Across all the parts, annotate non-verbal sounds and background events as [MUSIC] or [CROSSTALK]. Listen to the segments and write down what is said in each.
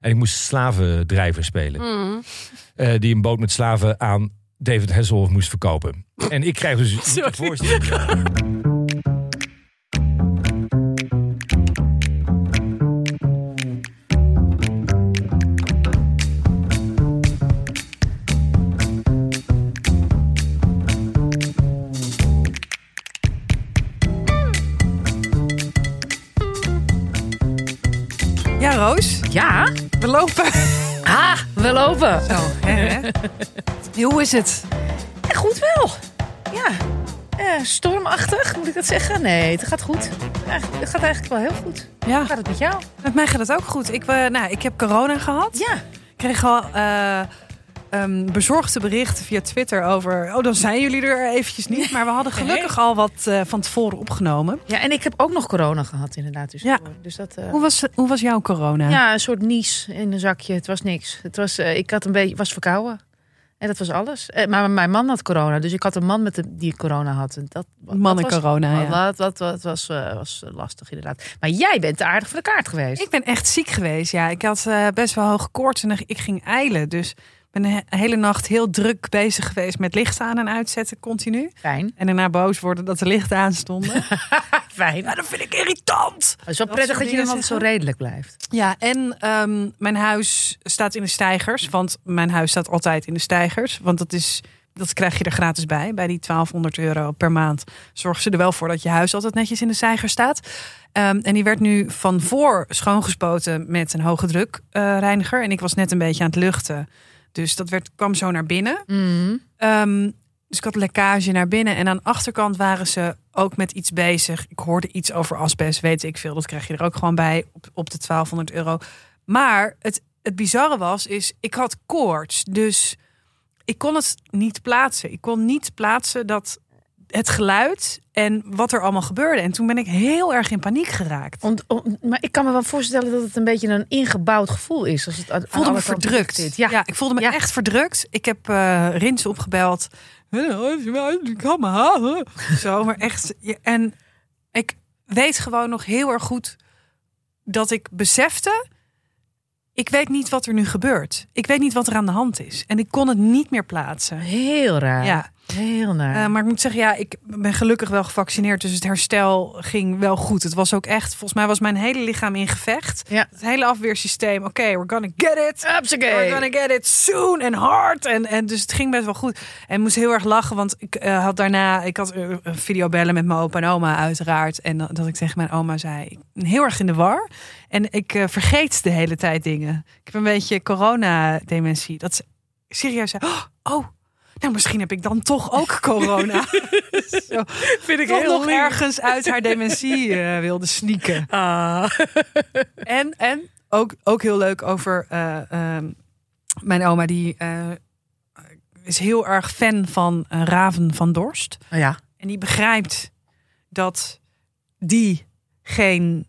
En ik moest slavendrijver spelen. Mm. eh, die een boot met slaven aan David Hasselhoff moest verkopen. En ik krijg dus [LAUGHS] Sorry. voorstelling. Hoe is het? Ja, goed wel. Ja. Eh, stormachtig, moet ik dat zeggen? Nee, het gaat goed. Ja, het gaat eigenlijk wel heel goed. Ja, Hoe gaat het met jou? met mij gaat het ook goed. Ik, eh, nou, ik heb corona gehad. Ja. Ik kreeg al eh, ehm, bezorgde berichten via Twitter over... oh, dan zijn jullie er eventjes niet. Maar we hadden [LAUGHS] gelukkig al wat eh, van tevoren opgenomen. Ja, en ik heb ook nog corona gehad inderdaad. Dus, Ja. dus dat... eh, Hoe was, hoe was jouw corona? Ja, een soort nies in een zakje. Het was niks. Het was, eh, ik had een beetje, was verkouden. En dat was alles. Eh, maar mijn man had corona. Dus ik had een man met de, die corona had. En dat, dat Mannen was- corona, ja. Dat, dat, dat was, eh, was lastig inderdaad. Maar jij bent aardig voor de kaart geweest. Ik ben echt ziek geweest. Ja, ik had eh, best wel hoge koorts en ik ging eilen. Dus ben de he- hele nacht heel druk bezig geweest met licht aan en uitzetten continu. Fijn. En daarna boos worden dat de lichten aanstonden. [LAUGHS] Fijn. ja, dat vind ik irritant. Het is wel prettig dat je dan zo redelijk blijft. Ja, en ehm, mijn huis staat in de stijgers. Want mijn huis staat altijd in de stijgers. Want dat, is, dat krijg je er gratis bij. Bij die 1200 euro per maand zorgen ze er wel voor dat je huis altijd netjes in de stijger staat. Ehm, en die werd nu van voor schoongespoten met een hoge druk reiniger. En ik was net een beetje aan het luchten. Dus dat werd, kwam zo naar binnen. Ehm, dus ik had lekkage naar binnen. En aan de achterkant waren ze ook met iets bezig. Ik hoorde iets over asbest, weet ik veel. Dat krijg je er ook gewoon bij op, op de 1200 euro. Maar het, het bizarre was, is ik had koorts. Dus ik kon het niet plaatsen. Ik kon niet plaatsen dat het geluid en wat er allemaal gebeurde. En toen ben ik heel erg in paniek geraakt. Ont- on- maar ik kan me wel voorstellen dat het een beetje een ingebouwd gevoel is. Als het aan, voelde aan me verdrukt. zit. Ja. Ja. ik voelde me Ja. echt verdrukt. Ik heb eh Rins opgebeld. Ik kan me halen. Zo, maar echt. En ik weet gewoon nog heel erg goed dat ik besefte. Ik weet niet wat er nu gebeurt. Ik weet niet wat er aan de hand is. En ik kon het niet meer plaatsen. Heel raar. Ja, Heel naar. eh, maar ik moet zeggen, ja, ik ben gelukkig wel gevaccineerd. Dus het herstel ging wel goed. Het was ook echt, volgens mij was mijn hele lichaam in gevecht. Ja. Het hele afweersysteem. Oké, we're gonna get it. Hupsakee. We're gonna get it soon and hard. En, en dus het ging best wel goed. En moest heel erg lachen, want ik eh, had daarna... Ik had eh, een videobellen met mijn opa en oma uiteraard. En dat, dat ik tegen mijn oma zei... Ik ben heel erg in de war. En ik vergeet de hele tijd dingen. Ik heb een beetje corona-dementie. Dat ze serieus. Oh, nou misschien heb ik dan toch ook [LAUGHS] corona. Zo, vind ik toch nog ergens uit haar dementie eh, wilde sneaken. Ah. [LAUGHS] En, en ook, ook heel leuk over eh, ehm, mijn oma, die eh, is heel erg fan van Raven van Dorst. Ja. En die begrijpt dat die geen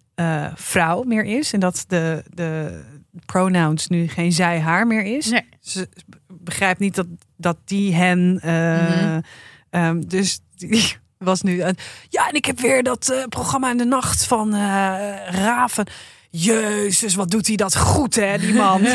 vrouw meer is. En dat de, de pronouns nu geen zij, haar meer is. Nee. Ze begrijpt niet dat, dat die hen. eh, Mhm. ehm, dus die [LAUGHS] was nu. een ja, en ik heb weer dat eh, programma in de nacht van eh, Raven. Jezus, wat doet hij dat goed, hè, die man.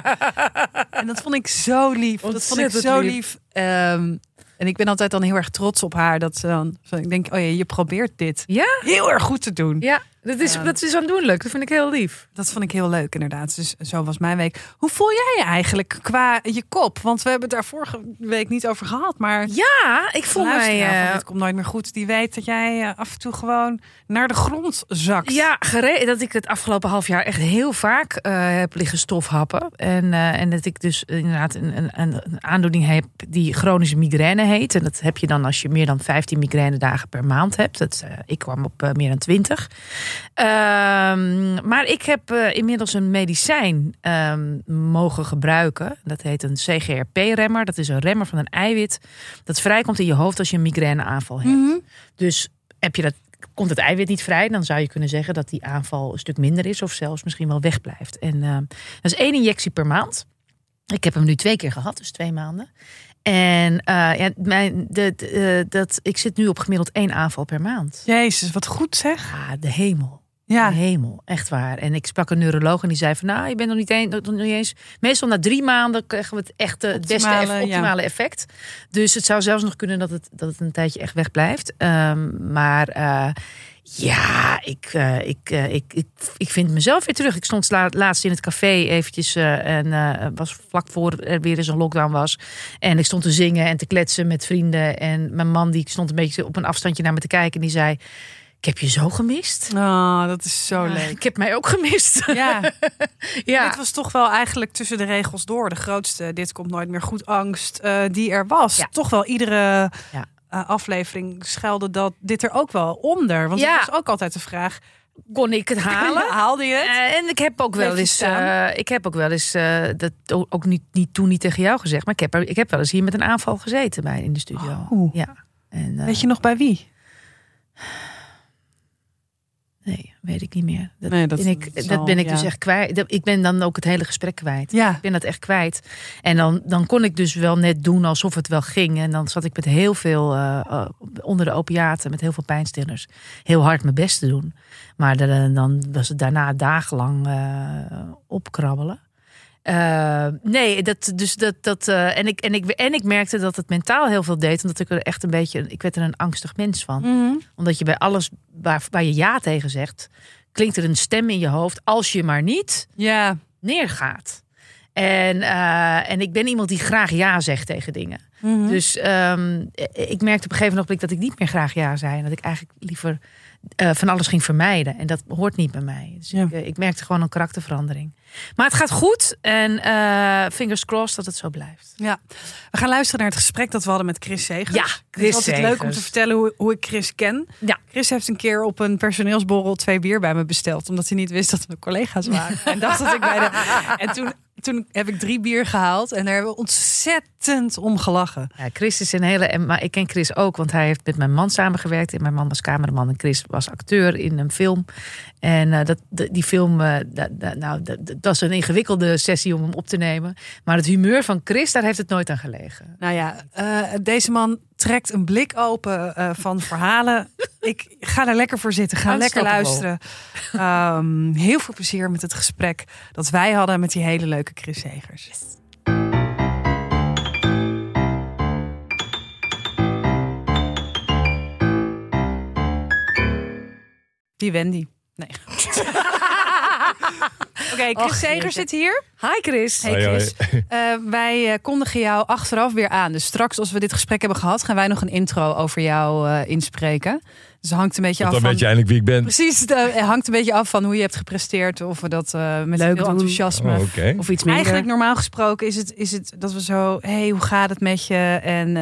[LAUGHS] en dat vond ik zo lief. dat vond ik zo lief. lief. Ehm, en ik ben altijd dan heel erg trots op haar. Dat ze dan, ik denk, oh ja, je probeert dit Ja? heel erg goed te doen. Ja, dat is, Ja. dat is aandoenlijk. Dat vind ik heel lief. Dat vond ik heel leuk, inderdaad. Dus zo was mijn week. Hoe voel jij je eigenlijk qua je kop? Want we hebben het daar vorige week niet over gehad. Maar Ja, ik voel mij... eh, Het komt nooit meer goed. Die weet dat jij eh, af en toe gewoon naar de grond zakt. Ja, dat ik het afgelopen half jaar echt heel vaak eh, heb liggen stofhappen. En, en dat ik dus inderdaad een, een, een aandoening heb die chronische migraine heet. En dat heb je dan als je meer dan 15 migrainedagen per maand hebt. Dat, ik kwam op meer dan 20. Ehm, maar ik heb eh, inmiddels een medicijn ehm, mogen gebruiken. Dat heet een CGRP-remmer. Dat is een remmer van een eiwit dat vrijkomt in je hoofd als je een migraineaanval hebt. Mhm. Dus heb je dat, komt het eiwit niet vrij, dan zou je kunnen zeggen dat die aanval een stuk minder is of zelfs misschien wel wegblijft. En eh, dat is één injectie per maand. Ik heb hem nu twee keer gehad, dus twee maanden. En eh, ja, mijn, de, de, eh, dat, ik zit nu op gemiddeld één aanval per maand. Jezus, wat goed zeg. Ah, de hemel. Ja. Hemel, echt waar. En ik sprak een neuroloog en die zei van, nou, je bent nog niet, een, nog niet eens. Meestal na drie maanden krijgen we het echt eh, het beste Optimale, eff- ja. optimale effect. Dus het zou zelfs nog kunnen dat het, dat het een tijdje echt wegblijft. Ehm, maar eh, ja, ik, eh, ik, eh, ik, ik, ik vind mezelf weer terug. Ik stond la- laatst in het café eventjes eh, en was vlak voor er weer eens een lockdown was. En ik stond te zingen en te kletsen met vrienden. En mijn man die stond een beetje op een afstandje naar me te kijken. En die zei, ik heb je zo gemist. Oh, dat is zo Ja, leuk. Ik heb mij ook gemist. Ja, [LAUGHS] Ja, dit was toch wel eigenlijk tussen de regels door de grootste dit komt nooit meer goed angst die er was. Ja. Toch wel iedere Ja. Eh, aflevering schuilde dat dit er ook wel onder. Want Ja. het was ook altijd de vraag, kon ik het [LAUGHS] halen. haalde je het? Eh, en ik heb ook wel eens, eh, ik heb ook wel eens, dat ook niet, niet toen niet tegen jou gezegd, maar ik heb, er, ik heb wel eens hier met een aanval gezeten bij in de studio. Oh. Ja. En, Weet je nog bij wie? Nee, weet ik niet meer. Dat, Nee, dat- ben, ik, dat ben ik ja. dus echt kwijt. Ik ben dan ook het hele gesprek kwijt. Ja, Ik ben dat echt kwijt. En dan, dan kon ik dus wel net doen alsof het wel ging. En dan zat ik met heel veel, eh, eh, onder de opiaten, met heel veel pijnstillers, heel hard mijn best te doen. Maar da- dan was het daarna dagenlang eh, opkrabbelen. Eh, nee, dat, dus dat, dat, eh, en, ik, en, ik, en ik merkte dat het mentaal heel veel deed. Omdat ik er echt een beetje, ik werd er een angstig mens van Mhm. omdat je bij alles waar, waar je ja tegen zegt, klinkt er een stem in je hoofd. Als je maar niet ja. neergaat. En, eh, en ik ben iemand die graag ja zegt tegen dingen. Mhm. Dus ehm, ik merkte op een gegeven moment dat ik niet meer graag ja zei. En dat ik eigenlijk liever van alles ging vermijden. En dat hoort niet bij mij. Dus Ja. ik, ik merkte gewoon een karakterverandering. Maar het gaat goed. En eh, fingers crossed dat het zo blijft. Ja, we gaan luisteren naar het gesprek dat we hadden met Chris Segers. Ja, Het Chris is altijd leuk om te vertellen hoe, hoe ik Chris ken. Ja. Chris heeft een keer op een personeelsborrel twee bier bij me besteld. Omdat hij niet wist dat we collega's waren. [LAUGHS] en dacht dat ik bij de... En toen, toen heb ik drie bier gehaald. En daar hebben we ontzettend om gelachen. Ja, Chris is een hele. en- Maar ik ken Chris ook, want hij heeft met mijn man samengewerkt. En mijn man was cameraman en Chris was acteur in een film. En eh, dat, die film, eh, dat, dat- nou, dat, dat was een ingewikkelde sessie om hem op te nemen. Maar het humeur van Chris, daar heeft het nooit aan gelegen. Nou ja, eh, deze man trekt een blik open van verhalen. [LAUGHS] ik ga er lekker voor zitten. Ga lekker luisteren. Ehm, heel veel plezier met het gesprek dat wij hadden met die hele leuke Chris Segers. Die Wendy. Nee. [LAUGHS] Oké, Chris Och, jeetje. zit hier. Hi Chris. Hey Hoi, hoi. Chris, [LAUGHS] Eh, wij eh, kondigen jou achteraf weer aan. Dus straks als we dit gesprek hebben gehad, gaan wij nog een intro over jou eh, inspreken. Dus het hangt een beetje af Dan van... weet je eindelijk wie ik ben. Precies, het hangt een beetje af van hoe je hebt gepresteerd. Of we dat eh, met Leuk veel enthousiasme... Oh. Of iets minder. Eigenlijk normaal gesproken is het, is het dat we zo... hey, hoe gaat het met je? En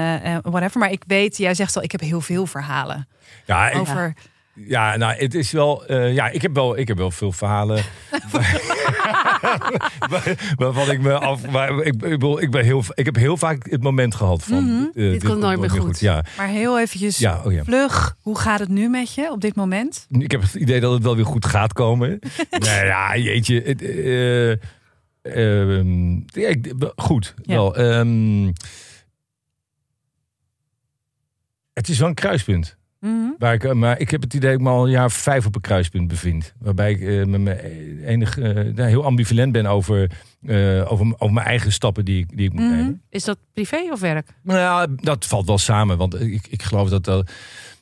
whatever. Maar ik weet, jij zegt al, ik heb heel veel verhalen Ja, ik, over... ja, nou, het is wel. eh, ja, ik heb wel, ik heb wel veel verhalen. [LAUGHS] [LAUGHS] waar- waarvan ik me af. Waar, ik, ik, ik, ben heel, ik heb heel vaak het moment gehad van. Mhm. eh, Dit komt nooit meer goed. Ja, Maar heel eventjes ja, oh ja. vlug, hoe gaat het nu met je op dit moment? Ik heb het idee dat het wel weer goed gaat komen. [LAUGHS] nou ja, jeetje. Het, eh, ehm, ja, ik- goed. Ja. Wel, ehm, het is wel een kruispunt. Mhm. Waar ik, eh, maar ik heb het idee dat ik me al een jaar vijf op een kruispunt bevind. Waarbij ik met me enig, eh, nou, heel ambivalent ben over, over, over mijn eigen stappen die, ik- die ik moet Mhm. nemen. Is dat privé of werk? Nou ja, dat valt wel samen. Want ik, ik geloof dat dat.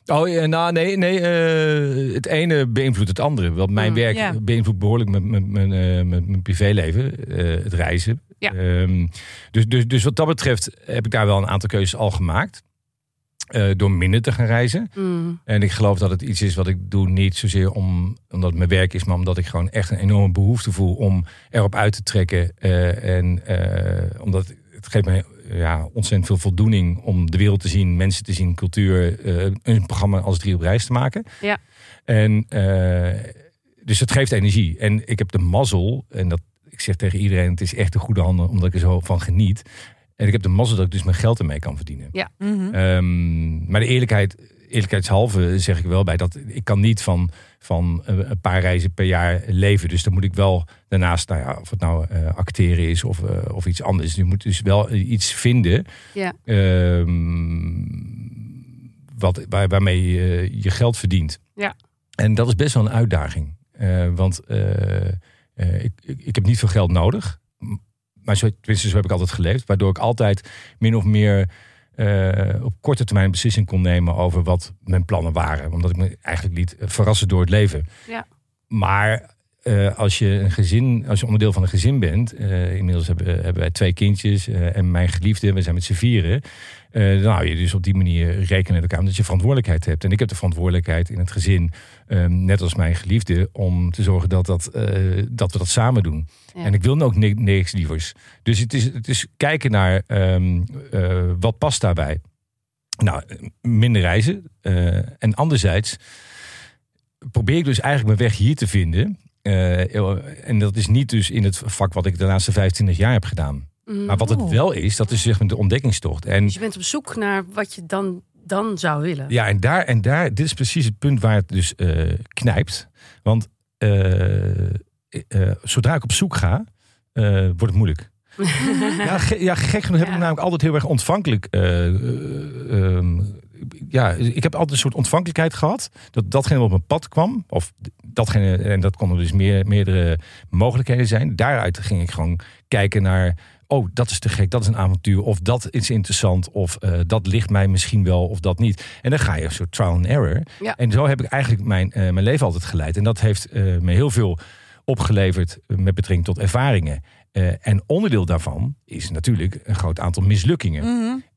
Oh ja, nou nee, nee het ene beïnvloedt het andere. Want mijn Mm, werk beïnvloedt behoorlijk mijn, mijn, mijn, mijn, mijn privéleven, het reizen. Ja. Ehm, dus, dus, dus wat dat betreft heb ik daar wel een aantal keuzes al gemaakt. Eh, door minder te gaan reizen. En ik geloof dat het iets is wat ik doe niet zozeer om, omdat het mijn werk is, maar omdat ik gewoon echt een enorme behoefte voel om erop uit te trekken. Eh, en eh, omdat het geeft me ja, ontzettend veel voldoening om de wereld te zien, mensen te zien, cultuur, een programma als drie op reis te maken. Ja. En dus het geeft energie. En ik heb de mazzel, en dat ik zeg tegen iedereen, het is echt een goede handen, omdat ik er zo van geniet. En ik heb de mazzel dat ik dus mijn geld ermee kan verdienen. Mhm. Ehm, maar de eerlijkheid, eerlijkheidshalve zeg ik wel bij dat ik kan niet van, van een paar reizen per jaar leven. Dus dan moet ik wel daarnaast, nou ja, of het nou eh, acteren is of, eh, of iets anders. Je moet dus wel iets vinden Ja. ehm, wat, waar, waarmee je je geld verdient. Ja. En dat is best wel een uitdaging. Eh, want ik, ik, ik heb niet veel geld nodig. Maar zo, tenminste, zo heb ik altijd geleefd. Waardoor ik altijd min of meer eh, op korte termijn een beslissing kon nemen over wat mijn plannen waren. Omdat ik me eigenlijk liet verrassen door het leven. Ja. Maar eh, als je een gezin, als je onderdeel van een gezin bent, eh, inmiddels hebben, hebben wij twee kindjes en mijn geliefde, we zijn met z'n vieren. Dan hou je dus op die manier rekenen elkaar omdat je verantwoordelijkheid hebt. En ik heb de verantwoordelijkheid in het gezin, eh, net als mijn geliefde, om te zorgen dat, dat, eh, dat we dat samen doen. Ja. En ik wil ook ni- niks lievers. Dus het is, het is kijken naar ehm, eh, wat past daarbij. Nou, minder reizen. en anderzijds probeer ik dus eigenlijk mijn weg hier te vinden. En dat is niet dus in het vak wat ik de laatste 25 jaar heb gedaan. Maar wat het wel is, dat is zeg maar de ontdekkingstocht. En Dus je bent op zoek naar wat je dan, dan zou willen. ja, en daar, en daar, dit is precies het punt waar het dus eh, knijpt. Want eh, eh, zodra ik op zoek ga, wordt het moeilijk. [LAUGHS] ja, ge- ja, gek genoeg heb ik namelijk altijd heel erg ontvankelijk. eh, eh, ehm, ja, ik heb altijd een soort ontvankelijkheid gehad. Dat datgene wat op mijn pad kwam, of datgene, en dat konden dus meer, meerdere mogelijkheden zijn. Daaruit ging ik gewoon kijken naar. Oh, dat is te gek, dat is een avontuur. Of dat is interessant. Of eh, dat ligt mij misschien wel, of dat niet. En dan ga je een soort trial and error. Ja. En zo heb ik eigenlijk mijn, eh, mijn leven altijd geleid. En dat heeft eh, me heel veel opgeleverd met betrekking tot ervaringen. En onderdeel daarvan is natuurlijk een groot aantal mislukkingen.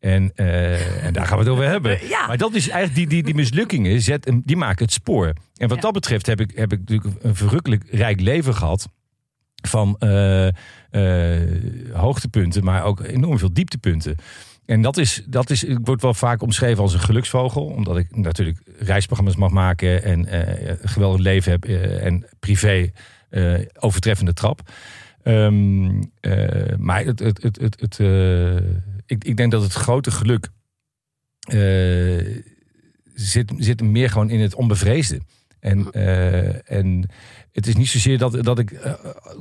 En, eh, en daar gaan we het over hebben. [LAUGHS] Ja. Maar dat is eigenlijk die, die, die mislukkingen, zet, die maken het spoor. En wat Ja. dat betreft heb ik, heb ik natuurlijk een verrukkelijk rijk leven gehad. Van eh, eh, hoogtepunten, maar ook enorm veel dieptepunten. En dat is, dat is, ik word wel vaak omschreven als een geluksvogel. Omdat ik natuurlijk reisprogramma's mag maken en een geweldig leven heb. en privé overtreffende trap. Eh, maar het, het, het, het, het, ik, ik denk dat het grote geluk zit, zit meer gewoon in het onbevreesde. En, en het is niet zozeer dat, dat ik eh,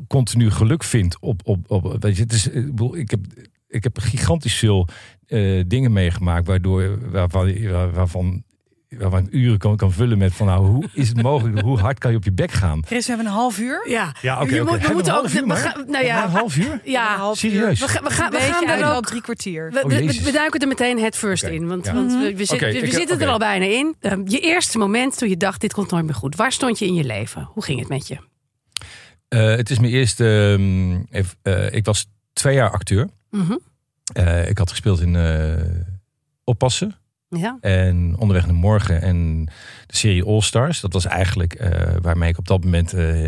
continu geluk vind op. op, op weet je, het is, ik, heb, ik heb gigantisch veel eh, dingen meegemaakt waardoor, waarvan, waar- waarvan, waarvan ik uren kan, kan vullen met van nou, hoe is het mogelijk, hoe hard kan je op je bek gaan? Chris, we hebben een half uur. Ja, Ja, oké, we moeten een ook. uur we gaan- nou ja, een half uur? ja. half Serieus? We gaan, we gaan, we er wel ook. drie kwartier. We, Oh, we- we duiken er meteen het first in. Want, ja. want we, we, zit- Oké, we, ik- zitten er al bijna in. Ehm, je eerste moment toen je dacht, dit komt nooit meer goed. Waar stond je in je leven? Hoe ging het met je? Eh, het is mijn eerste. ehm, eh, ik was twee jaar acteur. Mhm. Eh, ik had gespeeld in eh, Oppassen Ja. en Onderweg naar Morgen en de serie All Stars. Dat was eigenlijk eh, waarmee ik op dat moment eh,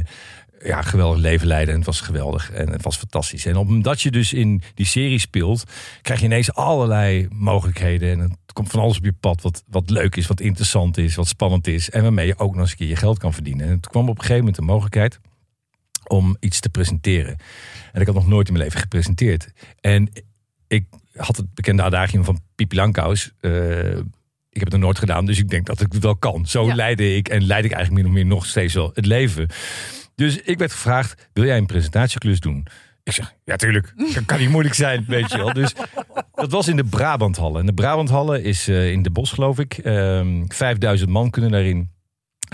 ja, geweldig leven leidde. En het was geweldig en het was fantastisch. En omdat je dus in die serie speelt, krijg je ineens allerlei mogelijkheden. En het komt van alles op je pad wat, wat leuk is, wat interessant is, wat spannend is. En waarmee je ook nog eens een keer je geld kan verdienen. En het kwam op een gegeven moment de mogelijkheid om iets te presenteren. En ik had nog nooit in mijn leven gepresenteerd. En ik had het bekende adagium van Pipi Langkous. eh, ik heb het nog nooit gedaan, dus ik denk dat ik het wel kan. Zo Ja. leidde ik en leid ik eigenlijk min of meer nog steeds wel het leven. Dus ik werd gevraagd, wil jij een presentatieklus doen? Ik zeg, ja tuurlijk, dat kan niet moeilijk zijn, [LAUGHS] weet je wel. Dus dat was in de Brabanthallen. En de Brabanthallen is eh, in de Bos, geloof ik. Ehm 5000 man kunnen daarin.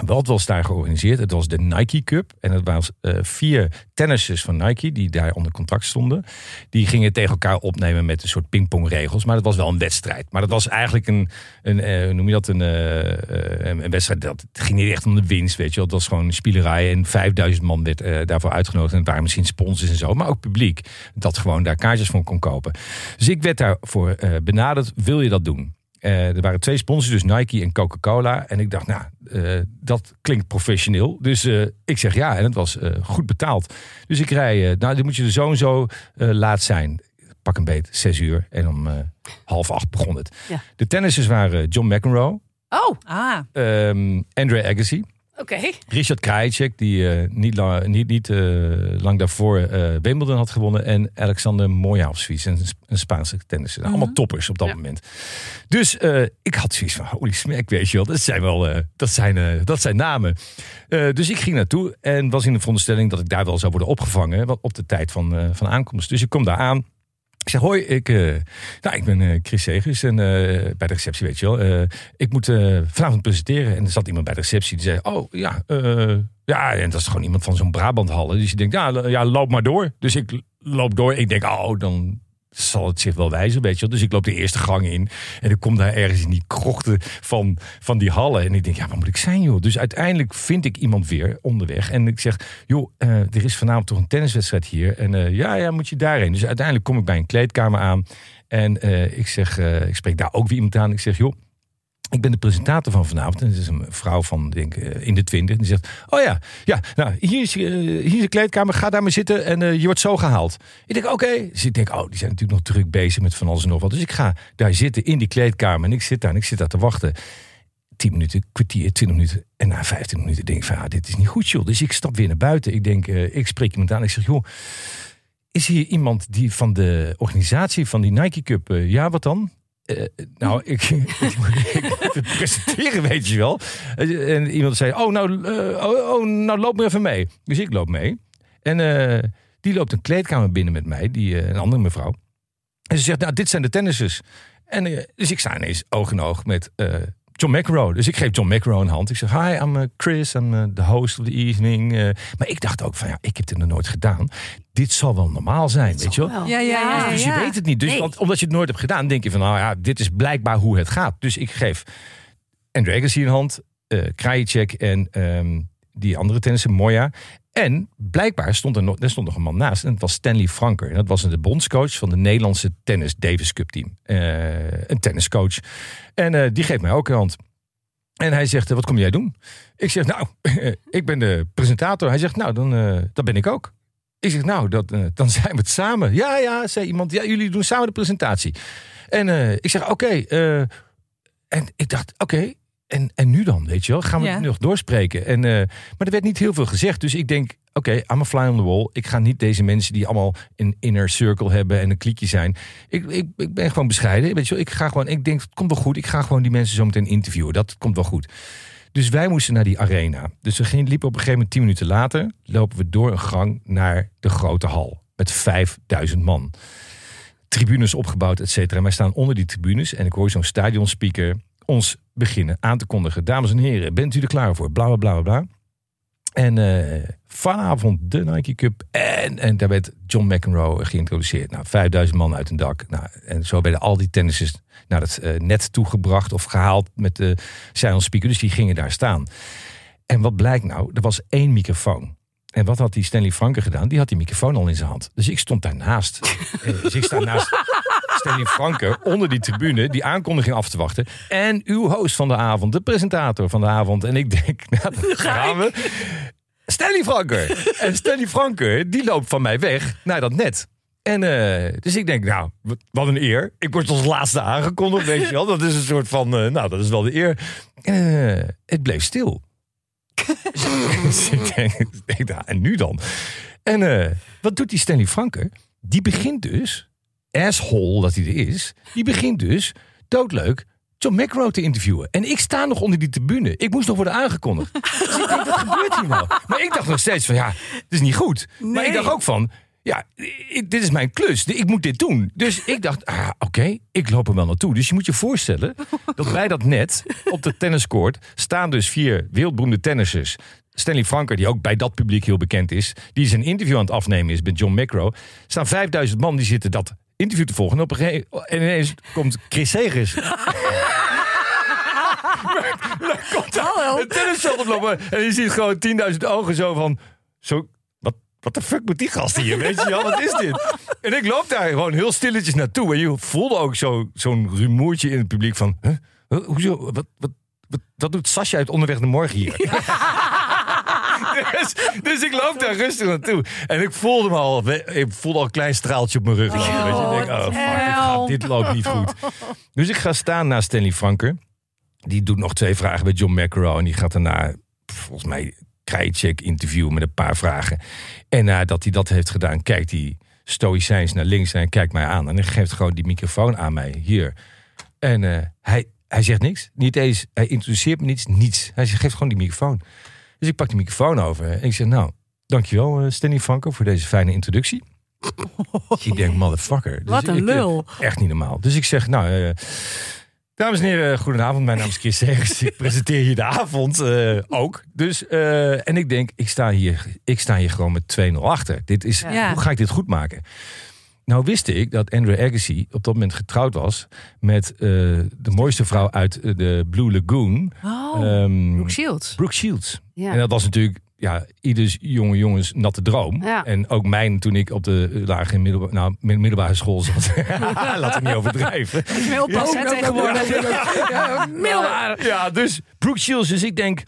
Wat was daar georganiseerd? Het was de Nike Cup. En het waren eh, vier tennissers van Nike die daar onder contract stonden. Die gingen tegen elkaar opnemen met een soort pingpongregels. Maar dat was wel een wedstrijd. Maar dat was eigenlijk een, een eh, noem je dat, een, eh, een wedstrijd. Dat, ging niet echt om de winst, weet je. Het was gewoon spielerij. En 5000 man werd daarvoor uitgenodigd. En het waren misschien sponsors en zo. Maar ook publiek. Dat gewoon daar kaartjes voor kon kopen. Dus ik werd daarvoor benaderd. Wil je dat doen? Eh, er waren twee sponsors, dus Nike en Coca-Cola. En ik dacht, nou, eh, dat klinkt professioneel. Dus eh, ik zeg ja, en het was goed betaald. Dus ik rij, nou, dan moet je er zo en zo laat zijn. Pak een beet, zes uur. En om half acht begon het. Ja. De tennissers waren John McEnroe, Oh, Ah, ehm Andre Agassi, oké. Richard Krajicek, die eh, niet, lang, niet, niet eh, lang daarvoor eh Wimbledon had gewonnen. En Alexander Moyavsvies, een, Sp- een Spaanse tennisser. Allemaal toppers op dat Ja. moment. Dus ik had zoiets van, holy smack, weet je wel. Dat zijn wel, dat zijn, dat zijn namen. Dus ik ging naartoe en was in de veronderstelling dat ik daar wel zou worden opgevangen. Op de tijd van, van aankomst. Dus ik kom daar aan. Ik zeg, hoi, ik, uh, nou, ik ben uh, Chris Segers en uh, bij de receptie, weet je wel. ik moet vanavond presenteren. En er zat iemand bij de receptie die zei, oh ja, ja, en dat is gewoon iemand van zo'n Brabanthallen. Dus je denkt, ja, ja, loop maar door. Dus ik loop door. Ik denk, oh, dan zal het zich wel wijzen, weet je wel. Dus ik loop de eerste gang in en ik kom daar ergens in die krochten van, van die hallen. En ik denk, ja, waar moet ik zijn, joh? Dus uiteindelijk vind ik iemand weer onderweg. En ik zeg, joh, uh, er is vanavond toch een tenniswedstrijd hier. En uh, ja, ja, moet je daarheen. Dus uiteindelijk kom ik bij een kleedkamer aan. En uh, ik zeg, ik spreek daar ook weer iemand aan. Ik zeg, joh, ik ben de presentator van vanavond. En dat is een vrouw van, denk uh, in de twintig. Die zegt, oh ja, ja nou, hier is, uh, hier is de kleedkamer. Ga daar maar zitten en uh, je wordt zo gehaald. Ik denk, oké. Okay. Dus ik denk, oh, die zijn natuurlijk nog druk bezig met van alles en nog wat. Dus ik ga daar zitten in die kleedkamer. En ik zit daar en ik zit daar te wachten. 10 minuten, kwartier, 20 minuten. En na 15 minuten denk ik van, ja, dit is niet goed, joh. Dus ik stap weer naar buiten. Ik denk, ik spreek iemand aan. Ik zeg, joh, is hier iemand die van de organisatie van die Nike Cup? ja, wat dan? Uh, nou, [LAUGHS] ik, ik, presenteren, weet je wel. En iemand zei: Oh, nou, uh, oh, oh, nou loop maar even mee. Dus ik loop mee. En die loopt een kleedkamer binnen met mij, die, een andere mevrouw. En ze zegt: Nou, dit zijn de tennissers. En dus ik sta ineens oog in oog met John McEnroe. Dus ik geef John McEnroe een hand. Ik zeg, hi, I'm uh, Chris, I'm uh, the host of the evening. Uh, maar ik dacht ook van, ja, ik heb dit nog nooit gedaan. Dit zal wel normaal zijn, weet je wel? Ja, ja, ja. Dus je weet het niet. Dus nee. want, omdat je het nooit hebt gedaan, denk je van, nou ja, dit is blijkbaar hoe het gaat. Dus ik geef Andre Agassi een hand, uh, Krajicek en um, die andere tennisser, Moya. En blijkbaar stond er nog, er stond nog een man naast. En dat was Stanley Franker. En dat was de bondscoach van de Nederlandse tennis Davis Cup team. Uh, een tenniscoach. En uh, die geeft mij ook een hand. En hij zegt, wat kom jij doen? Ik zeg, nou, [LAUGHS] ik ben de presentator. Hij zegt, nou, dan, dat ben ik ook. Ik zeg, nou, dat, dan [LAUGHS] zijn we het samen. Ja, ja, zei iemand. Ja, jullie doen samen de presentatie. En ik zeg, oké. En ik dacht, oké, en, en nu dan, weet je wel? Gaan we ja. nog doorspreken? En, uh, maar er werd niet heel veel gezegd. Dus ik denk, oké, okay, I'm a fly on the wall. Ik ga niet deze mensen die allemaal een inner circle hebben en een kliekje zijn. Ik, ik, ik ben gewoon bescheiden. Weet je wel? Ik ga gewoon, ik denk, het komt wel goed. Ik ga gewoon die mensen zo meteen interviewen. Dat komt wel goed. Dus wij moesten naar die arena. Dus we gingen, liepen op een gegeven moment tien minuten later. Lopen we door een gang naar de grote hal. Met 5000 man. Tribunes opgebouwd, et cetera. En wij staan onder die tribunes. En ik hoor zo'n stadionspeaker ons beginnen aan te kondigen. Dames en heren, bent u er klaar voor? Bla bla bla bla. En uh, vanavond de Nike Cup. En, en daar werd John McEnroe geïntroduceerd. Nou, 5000 man uit een dak. Nou, en zo werden al die tennissers naar het uh, net toegebracht of gehaald met de silent speaker. Dus die gingen daar staan. En wat blijkt nou? Er was één microfoon. En wat had die Stanley Franke gedaan? Die had die microfoon al in zijn hand. Dus ik stond daarnaast. [LAUGHS] dus ik sta naast Stanley Franke onder die tribune die aankondiging af te wachten. En uw host van de avond, de presentator van de avond. En ik denk, [LAUGHS] nou, daar gaan we. Stanley Franke. En Stanley Franke, die loopt van mij weg naar dat net. En uh, dus ik denk, nou, wat een eer. Ik word als laatste aangekondigd, weet je wel. Dat is een soort van, uh, nou, dat is wel de eer. Uh, het bleef stil. [LAUGHS] dus ik denk, ik denk en nu dan? En wat doet die Stanley Franke? Die begint dus asshole dat hij er is, die begint dus doodleuk John McEnroe te interviewen. En ik sta nog onder die tribune. Ik moest nog worden aangekondigd. [LAUGHS] dus ik denk, wat gebeurt hier nou? Maar ik dacht nog steeds van, ja, het is niet goed. Nee. Maar ik dacht ook van, ja, dit is mijn klus. Ik moet dit doen. Dus ik dacht, ah, oké, okay, ik loop er wel naartoe. Dus je moet je voorstellen dat bij dat net op de tenniscourt staan dus vier wereldberoemde tennissers. Stanley Franker, die ook bij dat publiek heel bekend is, die zijn interview aan het afnemen is met John McEnroe. staan 5000 man die zitten dat interview te volgen. En, op een gegeven, en ineens komt Chris Segers. komt Hallo. een tennisveld oplopen. En je ziet gewoon 10.000 ogen zo van... Zo, wat, wat de fuck moet die gast hier? Weet je wel, wat is dit? En ik loop daar gewoon heel stilletjes naartoe. En je voelde ook zo'n rumoertje in het publiek van... Huh? Hoezo? Wat, wat, wat, wat doet Sascha uit Onderweg naar Morgen hier? [LAUGHS] [LAUGHS] dus, dus, ik loop daar rustig naartoe. En ik voelde me al, ik voelde al een klein straaltje op mijn rug. Lopen, oh, weet je. Ik denk, oh fuck, dit, gaat, dit, loopt niet goed. Dus ik ga staan naast Stanley Franker. Die doet nog twee vragen bij John McEnroe. En die gaat daarna, volgens mij, Krajicek interviewen met een paar vragen. En nadat hij dat heeft gedaan, kijkt hij stoïcijns naar links en kijkt mij aan. En hij geeft gewoon die microfoon aan mij, hier. En uh, hij, hij zegt niks. Niet eens, hij introduceert me niets, niets. Hij geeft gewoon die microfoon. Dus ik pak die microfoon over en ik zeg, nou, dankjewel uh, Stanley Franco voor deze fijne introductie. [LAUGHS] ik denk, motherfucker. Dus Wat een ik- lul. Echt niet normaal. Dus ik zeg, nou, eh, dames en heren, goedenavond. Mijn naam is Chris Segers. Ik presenteer hier de avond eh, ook. Dus, eh, en ik denk, ik sta hier, ik sta hier gewoon met 2-0 achter. Dit is, Ja. Hoe ga ik dit goed maken? Nou wist ik dat Andrew Agassi op dat moment getrouwd was met eh, de mooiste vrouw uit eh, de Blue Lagoon. Oh. ehm, Brooke Shields. Brooke Shields. Ja. En dat was natuurlijk ja, ieders jonge jongens natte droom. Ja. En ook mijn toen ik op de lage en middelba- nou, mid- middelbare school zat. [LAUGHS] [LAUGHS] Laten we niet overdrijven. Oppassen hè, tegenwoordig. [LAUGHS] Middelbaar. Ja, dus Brooke Shields. Dus ik denk,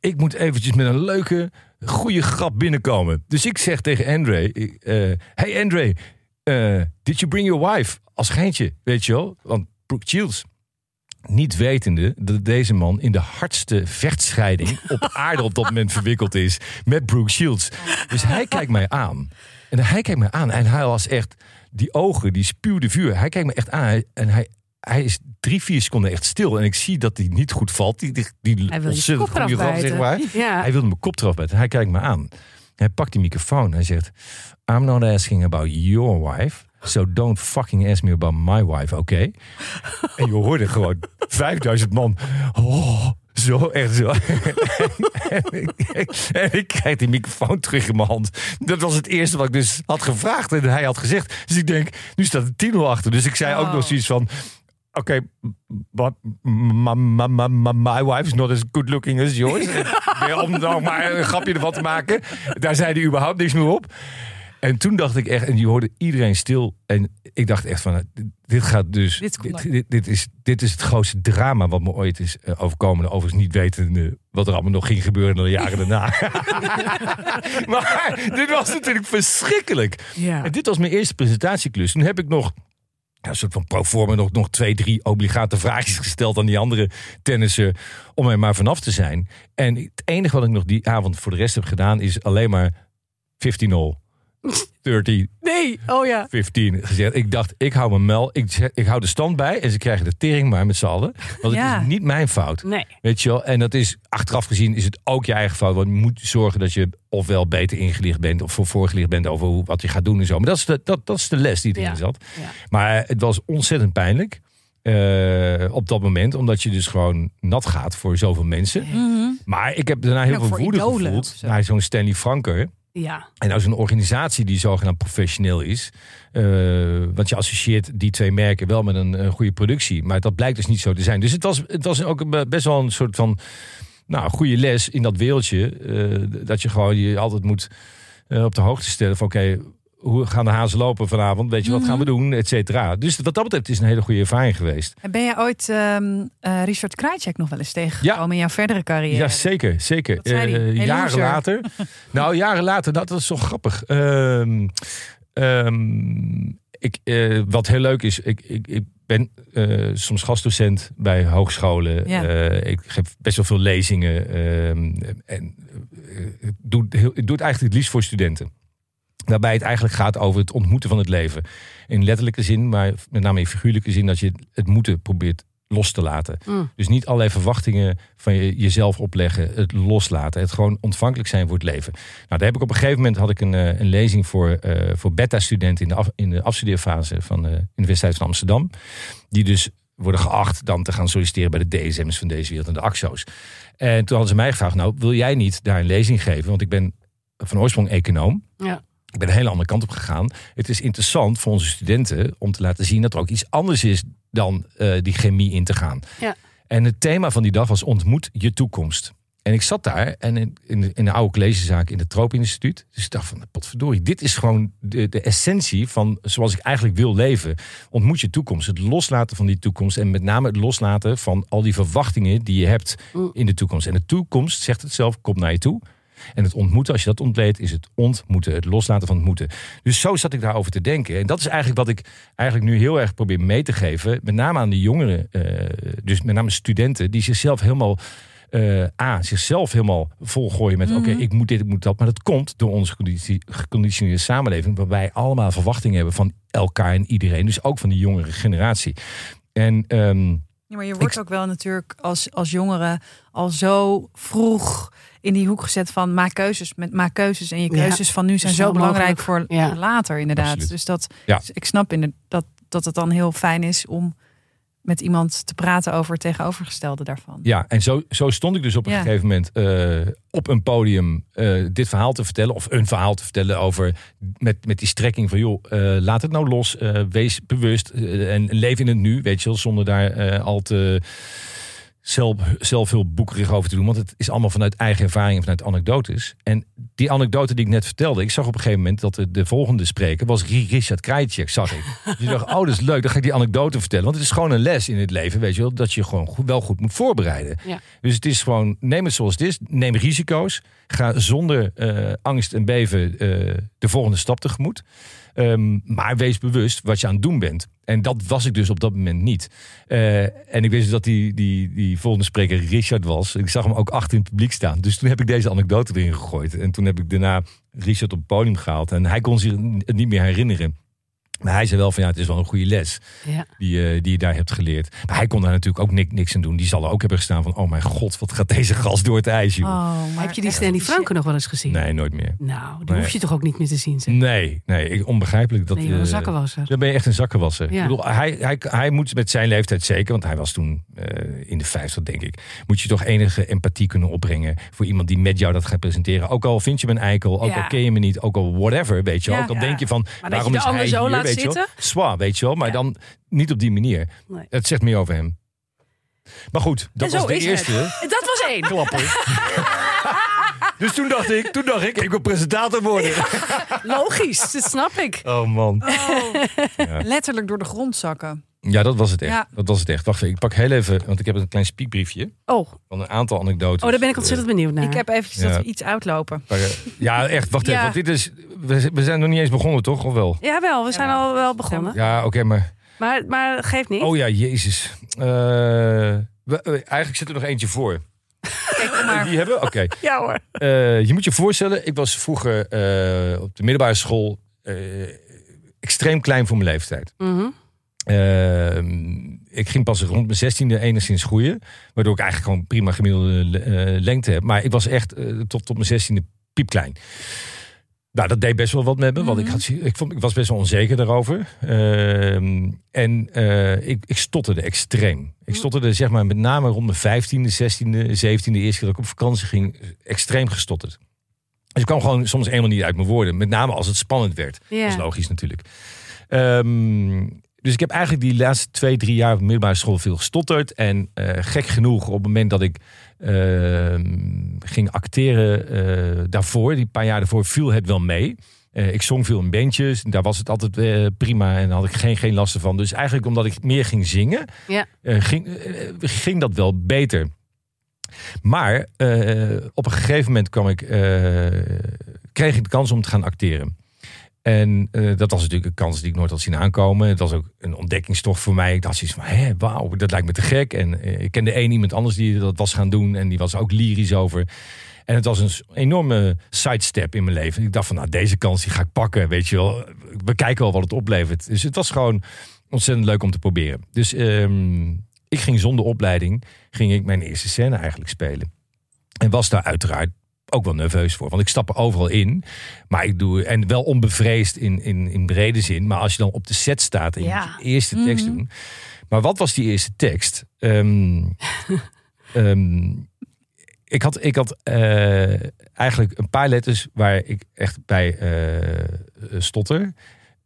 ik moet eventjes met een leuke, goede grap binnenkomen. Dus ik zeg tegen ik, eh, hey Andre, eh, did you bring your wife? Als geintje, weet je wel? Want Brooke Shields, niet wetende dat deze man in de hardste vechtscheiding [LAUGHS] op aarde op dat moment verwikkeld is met Brooke Shields. Dus hij kijkt mij aan. En hij kijkt mij aan en hij was echt, die ogen, die spuwde vuur. Hij kijkt me echt aan en hij, hij is drie, vier seconden echt stil. En ik zie dat hij niet goed valt. Die, die, die Hij wil ontzettend goede grap, zeg maar. Ja. Hij wilde mijn kop eraf bijten. Hij kijkt me aan. Hij pakt die microfoon. Hij zegt: I'm not asking about your wife. So don't fucking ask me about my wife, oké? [LAUGHS] En je hoorde gewoon 5000 man. Oh, zo, echt zo. en, [LAUGHS] ik, en ik krijg die microfoon terug in mijn hand. Dat was het eerste wat ik dus had gevraagd. En hij had gezegd. Dus ik denk, nu staat het 10-0 achter. Dus ik zei ook Oh. nog zoiets van... Oké, but my, my, my, my- my wife is not as good looking as yours. [LAUGHS] Om dan maar een grapje ervan te maken. Daar zei hij überhaupt niks meer op. En toen dacht ik echt, en je hoorde iedereen stil. En ik dacht echt van, dit gaat dus, Dit dit, dit, dit is, dit is het grootste drama wat me ooit is eh, overkomen. Overigens niet wetende wat er allemaal nog ging gebeuren in de jaren daarna. [LAUGHS] [LAUGHS] maar dit was natuurlijk verschrikkelijk. Ja. En dit was mijn eerste presentatieklus. Toen heb ik nog ja, een soort van pro forma nog, nog twee, drie obligate vraagjes gesteld aan die andere tennissen. Om er maar vanaf te zijn. En het enige wat ik nog die avond voor de rest heb gedaan is alleen maar 15-0. 30, Nee, oh ja. 15 gezegd. Ik dacht, ik hou mijn mel. Ik, ik hou de stand bij. En ze krijgen de tering maar met z'n allen. Want het is niet mijn fout. Nee. Weet je wel? En dat is achteraf gezien is het ook je eigen fout. Want je moet zorgen dat je ofwel beter ingelicht bent of voor voorgelicht bent over hoe, wat je gaat doen en zo. Maar dat is de, dat, dat is de les die erin Ja. zat. Ja. Maar het was ontzettend pijnlijk. eh, op dat moment, omdat je dus gewoon nat gaat voor zoveel mensen. Maar ik heb daarna heel veel woede idolen gevoeld zo. naar zo'n Stanley Franker. Ja. En nou zo'n organisatie die zogenaamd professioneel is. eh, want je associeert die twee merken wel met een, een goede productie. Maar dat blijkt dus niet zo te zijn. Dus het was, het was ook een- best wel een soort van nou, goede les in dat wereldje. eh, dat je gewoon je altijd moet eh, op de hoogte stellen van oké, hoe gaan de hazen lopen vanavond? Weet je, wat gaan we doen? Et cetera. Dus wat dat betreft is een hele goede ervaring geweest. En ben jij ooit ehm, eh, Richard Krajcek nog wel eens tegengekomen in jouw verdere carrière? Ja, zeker, zeker. Eh, Hey, jaren loser. later. [LAUGHS] nou, jaren later, dat, is zo grappig. Ehm, ehm, ik, eh, wat heel leuk is, ik, ik, ik ben eh, soms gastdocent bij hogescholen. Ja. Eh, ik geef best wel veel lezingen. en eh, ik doe, heel, ik doe het eigenlijk het liefst voor studenten. Waarbij het eigenlijk gaat over het ontmoeten van het leven. In letterlijke zin, maar met name in figuurlijke zin, dat je het moeten probeert los te laten. Mm. Dus niet allerlei verwachtingen van je, jezelf opleggen, het loslaten, het gewoon ontvankelijk zijn voor het leven. Nou, daar heb ik op een gegeven moment had ik een, eh, een lezing voor, eh, voor beta-studenten in de, af, in de afstudeerfase van de Universiteit van Amsterdam. Die dus worden geacht dan te gaan solliciteren bij de DSM's van deze wereld en de AXO's. En toen hadden ze mij gevraagd, nou wil jij niet daar een lezing geven? Want ik ben van oorsprong econoom. Ja. Ik ben een hele andere kant op gegaan. Het is interessant voor onze studenten om te laten zien dat er ook iets anders is dan eh, die chemie in te gaan. Ja. En het thema van die dag was ontmoet je toekomst. En ik zat daar en in, in, de, in de oude collegezaak in het Tropeninstituut. Dus ik dacht van, potverdorie, dit is gewoon de, de essentie van zoals ik eigenlijk wil leven. Ontmoet je toekomst. Het loslaten van die toekomst. En met name het loslaten van al die verwachtingen die je hebt Mm. in de toekomst. En de toekomst, zegt het zelf, komt naar je toe. En het ontmoeten, als je dat ontleedt, is het ontmoeten. Het loslaten van het moeten. Dus zo zat ik daarover te denken. En dat is eigenlijk wat ik eigenlijk nu heel erg probeer mee te geven. Met name aan de jongeren, eh, dus met name studenten, die zichzelf helemaal. eh, A, zichzelf helemaal volgooien met: oké, ik moet dit, ik moet dat. Maar dat komt door onze geconditioneerde samenleving, waarbij wij allemaal verwachtingen hebben van elkaar en iedereen. Dus ook van die jongere generatie. En ehm, Ja, maar je wordt ook wel natuurlijk als, als jongere al zo vroeg in die hoek gezet van maak keuzes. Met, maak keuzes en je Ja, keuzes van nu zijn zo belangrijk voor. Ja. later inderdaad. Absoluut. Dus dat Ja. ik snap in dat, dat het dan heel fijn is om met iemand te praten over het tegenovergestelde daarvan. Ja, en zo, zo stond ik dus op een Ja. gegeven moment eh, op een podium eh, dit verhaal te vertellen. Of een verhaal te vertellen over met, met die strekking van joh, eh, laat het nou los. wees bewust en leef in het nu, weet je wel. Zonder daar al te zelf, zelfhulpboekerig over te doen. Want het is allemaal vanuit eigen ervaring en vanuit anekdotes. En die anekdote die ik net vertelde. Ik zag op een gegeven moment dat de, de volgende spreker was Ri- Richard Krajicek, zag ik. [LAUGHS] Dus ik dacht, oh dat is leuk. Dan ga ik die anekdote vertellen. Want het is gewoon een les in het leven, weet je wel. Dat je gewoon goed, wel goed moet voorbereiden. Ja. Dus het is gewoon, neem het zoals het is. Neem risico's. Ga zonder eh, angst en beven eh, de volgende stap tegemoet. Ehm, maar wees bewust wat je aan het doen bent. En dat was ik dus op dat moment niet. Eh, en ik wist dus dat die, die, die volgende spreker Richard was. Ik zag hem ook achter in het publiek staan. Dus toen heb ik deze anekdote erin gegooid. En toen heb ik daarna Richard op het podium gehaald. En hij kon zich het niet meer herinneren. Maar hij zei wel van ja, het is wel een goede les Ja. die, eh, die je daar hebt geleerd. Maar hij kon daar natuurlijk ook niks, niks aan doen. Die zal er ook hebben gestaan van, oh mijn god, wat gaat deze gast door het ijs, joh. Oh, maar Heb je die Stanley Franken nog wel eens gezien? Nee, nooit meer. Nou, die Nee. hoef je toch ook niet meer te zien. Zeg. Nee, nee, ik- onbegrijpelijk. Dat, nee, een eh, zakkenwasser. Dan ben je echt een zakkenwasser. Ja. Ik bedoel, hij, hij, hij moet met zijn leeftijd zeker, want hij was toen eh, in de 50, denk ik. Moet je toch enige empathie kunnen opbrengen voor iemand die met jou dat gaat presenteren. Ook al vind je me een eikel, ook Ja. al ken je me niet, ook al whatever, weet je ook al ja. denk je van, waarom je de is ander hij zo weet je wel. weet je wel. Maar Ja. dan niet op die manier. Nee. Het zegt meer over hem. Maar goed, dat was de het. eerste Dat was één. klapper. [LAUGHS] dus toen dacht ik, toen dacht ik, ik wil presentator worden. Logisch, dat snap ik. Oh man. Letterlijk door de grond zakken. Ja, dat was het echt. Ja. Dat was het echt. Wacht even, ik pak heel even, want ik heb een klein spiekbriefje Oh, van een aantal anekdotes. oh daar ben ik ontzettend benieuwd naar. Ik heb eventjes Ja. dat we iets uitlopen. Maar, eh, ja, echt. Wacht even, Ja. want dit is, we, we zijn nog niet eens begonnen, toch? Of wel? Jawel, we zijn al wel begonnen. Ja, oké, maar. Maar, maar geeft niet. Oh ja, Jezus. Eh, we- eh, eigenlijk zit er nog eentje voor. Kijk, maar. [LAUGHS] Die hebben? Oké. Ja hoor. Eh, je moet je voorstellen, ik was vroeger eh, op de middelbare school eh, extreem klein voor mijn leeftijd. Mhm. Eh, ik ging pas rond mijn zestiende enigszins groeien. Waardoor ik eigenlijk gewoon prima gemiddelde eh, lengte heb. Maar ik was echt eh, tot, tot mijn zestiende piepklein. Nou, dat deed best wel wat met me. Want ik, had, ik, vond, ik was best wel onzeker daarover. Ehm, en eh, ik, ik stotterde extreem. Ik stotterde zeg maar met name rond mijn vijftiende, zestiende, zeventiende... eerste keer dat ik op vakantie ging, extreem gestotterd. Dus ik kwam gewoon soms helemaal niet uit mijn woorden. Met name als het spannend werd. Ja. Dat is logisch natuurlijk. Ehm, dus ik heb eigenlijk die laatste twee, drie jaar op middelbare school veel gestotterd. En eh, gek genoeg, op het moment dat ik ehm, ging acteren eh, daarvoor, die paar jaar daarvoor, viel het wel mee. Eh, ik zong veel in bandjes, daar was het altijd prima en daar had ik geen, geen last van. Dus eigenlijk omdat ik meer ging zingen, Ja. ging, ging dat wel beter. Maar op een gegeven moment kwam ik, kreeg ik de kans om te gaan acteren. En eh, dat was natuurlijk een kans die ik nooit had zien aankomen. Het was ook een ontdekkingstocht voor mij. Ik dacht zoiets van, hé, wauw, dat lijkt me te gek. En eh, ik kende één iemand anders die dat was gaan doen. En die was ook lyrisch over. En het was een enorme sidestep in mijn leven. Ik dacht van, nou, deze kans die ga ik pakken, weet je wel. We kijken wel wat het oplevert. Dus het was gewoon ontzettend leuk om te proberen. Dus ehm, ik ging zonder opleiding, ging ik mijn eerste scène eigenlijk spelen. En was daar uiteraard ook wel nerveus voor. Want ik stap er overal in. Maar ik doe, en wel onbevreesd in, in, in brede zin. Maar als je dan op de set staat en je Ja. je eerste tekst doen. Maar wat was die eerste tekst? Ehm, [LAUGHS] ehm, ik had, ik had eh, eigenlijk een paar letters waar ik echt bij eh, stotter.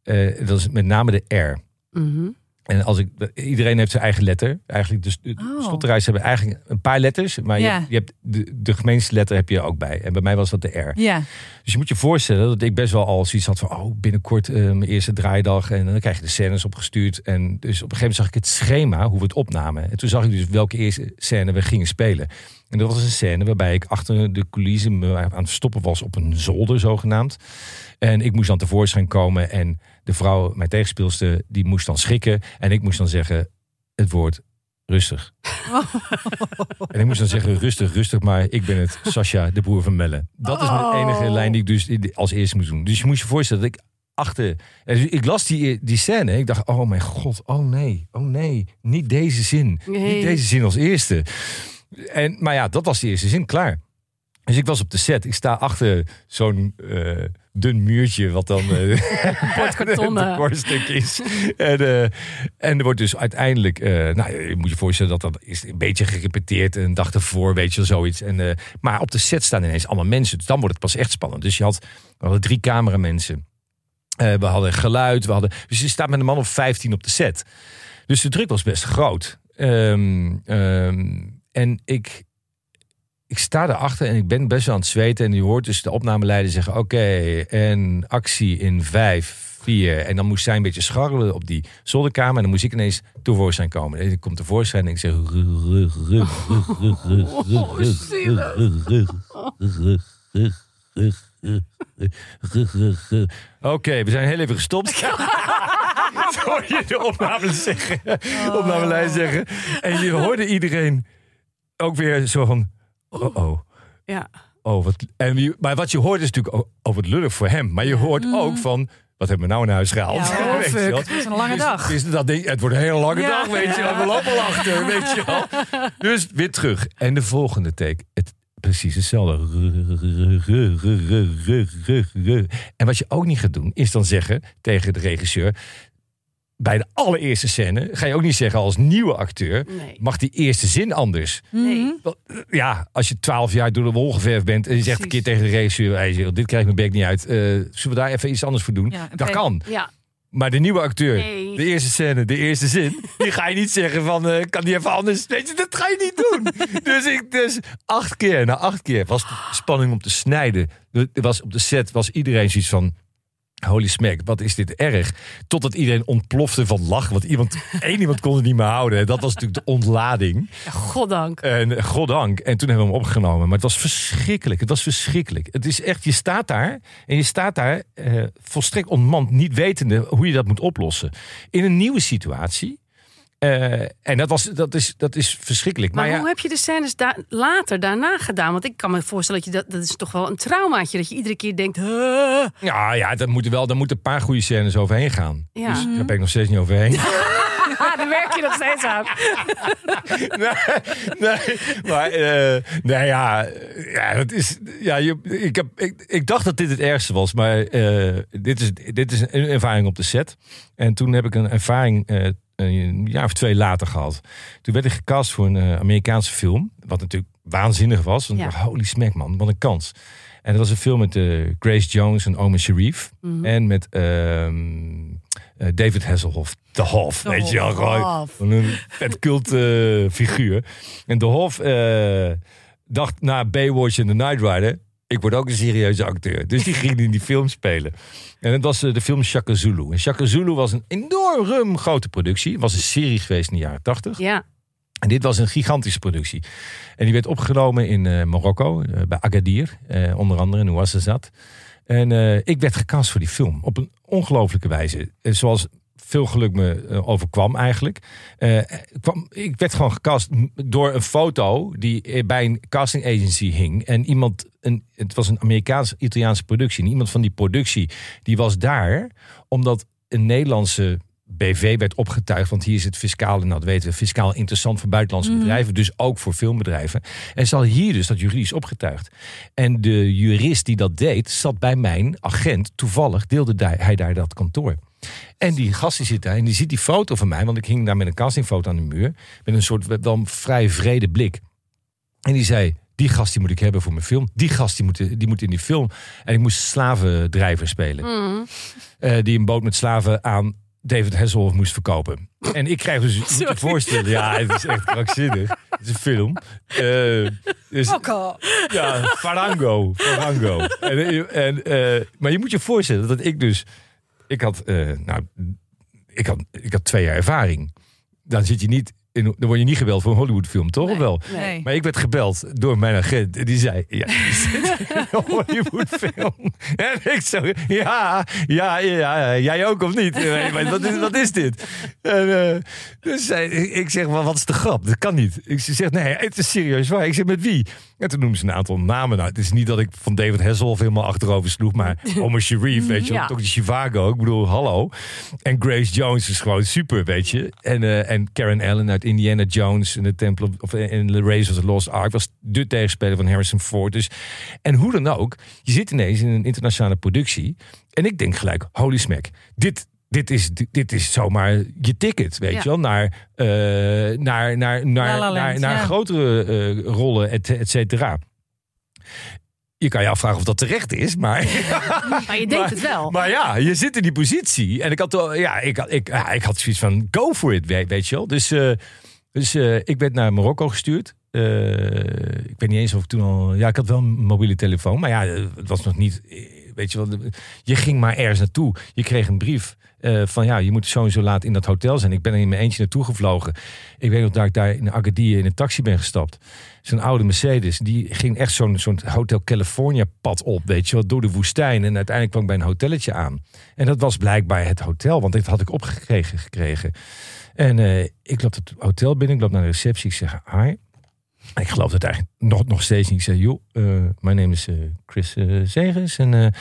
Eh, dat is met name de R. Mhm. En als ik, iedereen heeft zijn eigen letter. Eigenlijk, dus de Oh. hebben eigenlijk een paar letters. Maar je, Ja. je hebt de, de gemeenste letter heb je ook bij. En bij mij was dat de R. Ja, Dus je moet je voorstellen dat ik best wel al zoiets had van... oh, binnenkort eh, mijn eerste draaidag. En dan krijg je de scènes opgestuurd. En dus op een gegeven moment zag ik het schema, hoe we het opnamen. En toen zag ik dus welke eerste scène we gingen spelen. En dat was een scène waarbij ik achter de coulissen me aan het verstoppen was op een zolder zogenaamd. En ik moest dan tevoorschijn komen en de vrouw, mijn tegenspeelster, die moest dan schrikken. En ik moest dan zeggen het woord rustig. [LAUGHS] en ik moest dan zeggen rustig, rustig, maar ik ben het, Sascha, de broer van Melle. Dat is mijn enige lijn die ik dus als eerste moest doen. Dus je moest je voorstellen dat ik achter. Dus ik las die, die scène. Ik dacht, oh mijn god, oh nee, oh nee. Niet deze zin. Nee. Niet deze zin als eerste. En, maar ja, dat was de eerste zin, klaar. Dus ik was op de set. Ik sta achter zo'n eh, dun muurtje, wat dan [LAUGHS] eh een [LAUGHS] decorstuk is. en, eh, en er wordt dus uiteindelijk, eh, nou, je moet je voorstellen dat dat is een beetje gerepeteerd een dag ervoor, weet je wel, zoiets. En, eh, maar op de set staan ineens allemaal mensen, dus dan wordt het pas echt spannend. Dus je had, we hadden drie cameramensen. Eh, we hadden geluid, we hadden, dus je staat met een man of 15 op de set. Dus de druk was best groot. Ehm, ehm, en ik, ik sta erachter en ik ben best wel aan het zweten. En je hoort dus de opnameleider zeggen: Oké, okay, en actie in vijf, vier. En dan moest zij een beetje scharrelen op die zolderkamer. En dan moest ik ineens tevoorschijn komen. En ik kom tevoorschijn en ik zeg: Oké, we zijn heel even gestopt. Hoor je de opname zeggen, zeggen. En je hoorde iedereen ook weer zo van. Oh, oh. Ja. Oh, wat, en wie, maar wat je hoort is natuurlijk, oh, oh wat lullig voor hem. Maar je hoort ook van, wat hebben we nou in huis gehaald? Ja, oh, fuck. Het is een lange Dus- dag. dus dat ding, het wordt een hele lange Ja. dag, weet je wel. We lopen al achter, [LAUGHS] weet je wel. Dus weer terug. En de volgende take, het, precies hetzelfde. En wat je ook niet gaat doen, is dan zeggen tegen de regisseur... Bij de allereerste scène ga je ook niet zeggen als nieuwe acteur... Nee. mag die eerste zin anders. Nee. Wel, eh, Ja, als je twaalf jaar door de wol geverfd bent en je zegt een keer tegen de regisseur: hey, dit krijg ik mijn bek niet uit. Eh, zullen we daar even iets anders voor doen? Ja, dat kan. Ja. Maar de nieuwe acteur, Nee. de eerste scène, de eerste zin, [LAUGHS] die ga je niet zeggen van eh, kan die even anders. Weet je, dat ga je niet doen. [LAUGHS] dus ik dus acht keer, na acht keer was de spanning om te snijden. Er was op de set was iedereen zoiets van. Holy smack, wat is dit erg? Totdat iedereen ontplofte van lachen. Want iemand, [LAUGHS] één iemand kon het niet meer houden. En dat was natuurlijk de ontlading. Ja, goddank. En eh, goddank. En toen hebben we hem opgenomen. Maar het was verschrikkelijk. Het was verschrikkelijk. Het is echt, je staat daar. En je staat daar eh, volstrekt ontmand. Niet wetende hoe je dat moet oplossen. In een nieuwe situatie. Eh, en dat, was, dat, is, dat is verschrikkelijk. Maar, Maar, ja, hoe heb je de scènes da- later daarna gedaan? Want ik kan me voorstellen dat je dat, dat is toch wel een traumaatje. Dat je iedere keer denkt, "Huh." ja, ja daar moeten wel daar moeten een paar goede scènes overheen gaan. Ja. Dus daar ben ik nog steeds niet overheen. Ah, [LAUGHS] [LAUGHS] daar werk je nog steeds aan. [LAUGHS] nee, nee, maar eh, nee, ja, ja, dat is, ja je, ik, heb, ik, ik dacht dat dit het ergste was, maar eh, dit, is, dit is een ervaring op de set. En toen heb ik een ervaring eh, een jaar of twee later gehad. Toen werd ik gecast voor een eh, Amerikaanse film, wat natuurlijk waanzinnig was. Ja. dacht, holy smack man, wat een kans. En dat was een film met eh, Grace Jones en Omar Sharif. Mhm. En met ehm, eh, David Hasselhoff, de Hof, weet je wel. Gewoon, van een vet cult eh, figuur. En de Hof eh, dacht na Baywatch en The Night Rider... ik word ook een serieuze acteur. Dus die ging in die film spelen. En het was eh, de film Shaka Zulu. En Shaka Zulu was een enorm grote productie. Het was een serie geweest in de jaren tachtig. Ja. En dit was een gigantische productie. En die werd opgenomen in eh, Marokko, eh, bij Agadir, onder andere in Ouarzazate. En ik werd gecast voor die film op een ongelofelijke wijze. Zoals veel geluk me eh, overkwam eigenlijk. Eh, kwam, ik werd gewoon gecast door een foto die eh, bij een casting agency hing. En iemand, een, het was een Amerikaans-Italiaanse productie. En iemand van die productie, die was daar omdat een Nederlandse BV werd opgetuigd. Want hier is het fiscaal, en dat weten we, fiscaal interessant voor buitenlandse bedrijven. Dus ook voor filmbedrijven. En hadden hier dus dat juridisch opgetuigd. En de jurist die dat deed, zat bij mijn agent. Toevallig deelde hij daar dat kantoor. En die gast die zit daar en die ziet die foto van mij. Want ik hing daar met een castingfoto aan de muur. Met een soort wel vrij vrede blik. En die zei, die gast die moet ik hebben voor mijn film. Die gast die moet, die moet in die film. En ik moest slavendrijver spelen. Mhm. Eh, die een boot met slaven aan David Hasselhoff moest verkopen. En ik krijg dus, [LAUGHS] je moet je voorstellen, ja, het is echt krankzinnig. Het is een film. Eh, dus, ja, Farango. Farango. En, en, eh, maar je moet je voorstellen dat ik dus... Ik had, eh, nou, ik had, ik had twee jaar ervaring. Dan zit je niet in, dan word je niet gebeld voor een Hollywoodfilm, toch? Of wel? Nee. Maar ik werd gebeld door mijn agent. En die zei, ja, [LAUGHS] een Hollywoodfilm. [LAUGHS] En ik zo, ja, ja, ja, jij ook of niet? Nee, Wat is, wat is dit? En, eh, dus zei, ik zeg, wat is de grap? Dat kan niet. Ik zeg, nee, het is serieus waar. Ik zeg, met wie? En toen noemden ze een aantal namen. Nou, het is niet dat ik van David Hasselhoff helemaal achterover sloeg. Maar [LAUGHS] Omar Sharif, weet je. Ja. Toch die Chivago. Ik bedoel, hallo. En Grace Jones is gewoon super, weet je. En, eh, en Karen Allen uit Indiana Jones in de Temple of, of in The Race of the Lost Ark was de tegenspeler van Harrison Ford. Dus, en hoe dan ook, je zit ineens in een internationale productie. En ik denk gelijk, holy smack, dit, dit, is, dit is zomaar je ticket, weet Ja. je wel, naar, eh, naar, naar, naar, La La Land, naar, naar ja. grotere eh, rollen, et, et cetera. Je kan je afvragen of dat terecht is, maar... [LAUGHS] Maar je denkt het wel. Maar ja, je zit in die positie. En ik had, ja, ik, had- ik, ja, ik had zoiets van, go for it, weet, je wel. Dus, eh, dus eh, ik werd naar Marokko gestuurd. Eh, ik weet niet eens of ik toen al... Ja, ik had wel een mobiele telefoon. Maar ja, het was nog niet... Weet je wel, je ging maar ergens naartoe. Je kreeg een brief van ja, je moet zo en zo laat in dat hotel zijn. Ik ben er in mijn eentje naartoe gevlogen. Ik weet nog dat ik daar in Agadir in een taxi ben gestapt. Zo'n oude Mercedes, die ging echt zo'n zo'n Hotel California pad op, weet je wel, door de woestijn. En uiteindelijk kwam ik bij een hotelletje aan. En dat was blijkbaar het hotel, want dit had ik opgekregen gekregen. En eh, ik loop het hotel binnen, ik loop naar de receptie, ik zeg hi. Ik geloof het eigenlijk nog, nog steeds niet. Ik zei, joh, eh mijn naam is eh, Chris Zegers en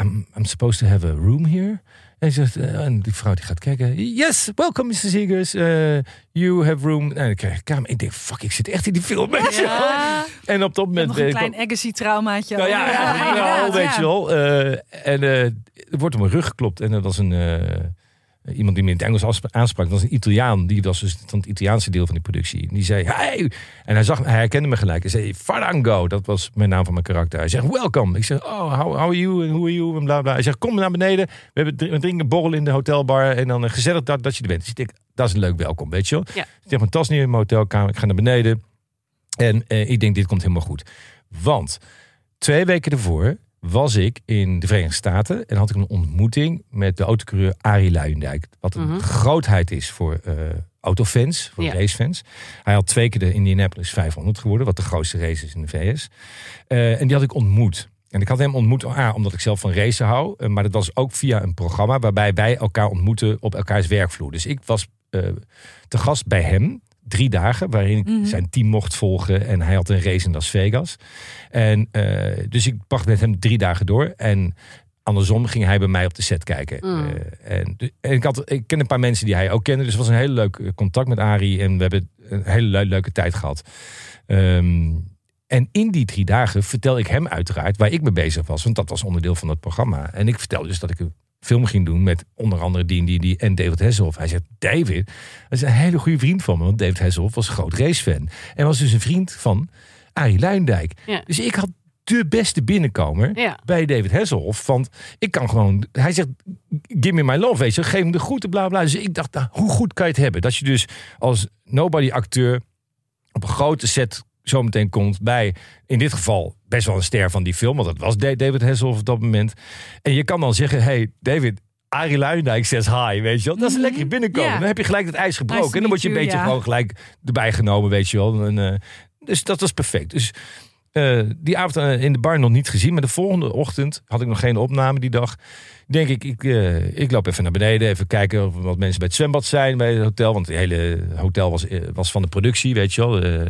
I'm, I'm supposed to have a room here. En, zegt, eh, en die vrouw die gaat kijken. Yes, welcome Mr. Zegers. Eh, you have room. En ik krijg een kamer. Ik denk, fuck, ik zit echt in die film. weet je. Ja. En op dat moment... Nog een ik klein Agassi-traumaatje. nou ja, Ja, inderdaad, weet ja. je wel. Eh, en eh, er wordt op mijn rug geklopt. En dat was een, eh, iemand die me in het Engels aansprak. Dat was een Italiaan. Die was dus van het Italiaanse deel van die productie. Die zei, hey! En hij, zag, hij herkende me gelijk. Hij zei, Farango. Dat was mijn naam van mijn karakter. Hij zegt, welcome. Ik zeg, oh, how, how are you? En who are you? En bla, bla. Hij zegt, kom naar beneden. We, hebben, we drinken een borrel in de hotelbar. En dan eh, gezellig dat, dat je er bent. Dus ik denk, dat is een leuk welkom, weet je wel. Ja. Ik zeg mijn tas neer in mijn hotelkamer. Ik ga naar beneden. En eh, ik denk, dit komt helemaal goed. Want twee weken ervoor was ik in de Verenigde Staten en had ik een ontmoeting met de autocoureur Arie Luijendijk. Wat een Mhm. grootheid is voor eh, autofans, voor Ja. racefans. Hij had twee keer de Indianapolis 500 geworden, wat de grootste race is in de VS. Eh, en die had ik ontmoet. En ik had hem ontmoet, omdat ik zelf van racen hou. eh, maar dat was ook via een programma waarbij wij elkaar ontmoeten op elkaars werkvloer. Dus ik was te gast bij hem. Drie dagen, waarin ik Mhm. zijn team mocht volgen. En hij had een race in Las Vegas. En eh, dus ik bracht met hem drie dagen door. En andersom ging hij bij mij op de set kijken. Mm. Eh, en, ik, had, ik ken een paar mensen die hij ook kende. Dus het was een hele leuk eh, contact met Arie. En we hebben een hele le- leuke tijd gehad. Ehm, en in die drie dagen vertel ik hem uiteraard waar ik mee bezig was. Want dat was onderdeel van het programma. En ik vertelde dus dat ik film ging doen met onder andere die en David Hasselhoff. Hij zegt, David, dat is een hele goede vriend van me. Want David Hasselhoff was een groot racefan. En was dus een vriend van Arie Luijendijk. Ja. Dus ik had de beste binnenkomer Ja. bij David Hasselhoff. Want ik kan gewoon... Hij zegt, give me my love, weet je. Geef hem de groeten, bla bla. Dus ik dacht, nou, hoe goed kan je het hebben? Dat je dus als nobody acteur op een grote set zometeen komt bij, in dit geval, best wel een ster van die film. Want dat was Da- David Hasselhoff op dat moment. En je kan dan zeggen, hey David... Arie Luijendijk says hi, weet je wel. Dat is een lekker binnenkomen. Dan heb je gelijk het ijs gebroken. Nice en dan word je een beetje gewoon gelijk erbij genomen, weet je wel. En, eh, dus dat was perfect. Dus eh, die avond eh, in de bar nog niet gezien. Maar de volgende ochtend had ik nog geen opname die dag. Denk ik, ik, ik loop even naar beneden. Even kijken of wat mensen bij het zwembad zijn bij het hotel. Want het hele hotel was, was van de productie, weet je wel.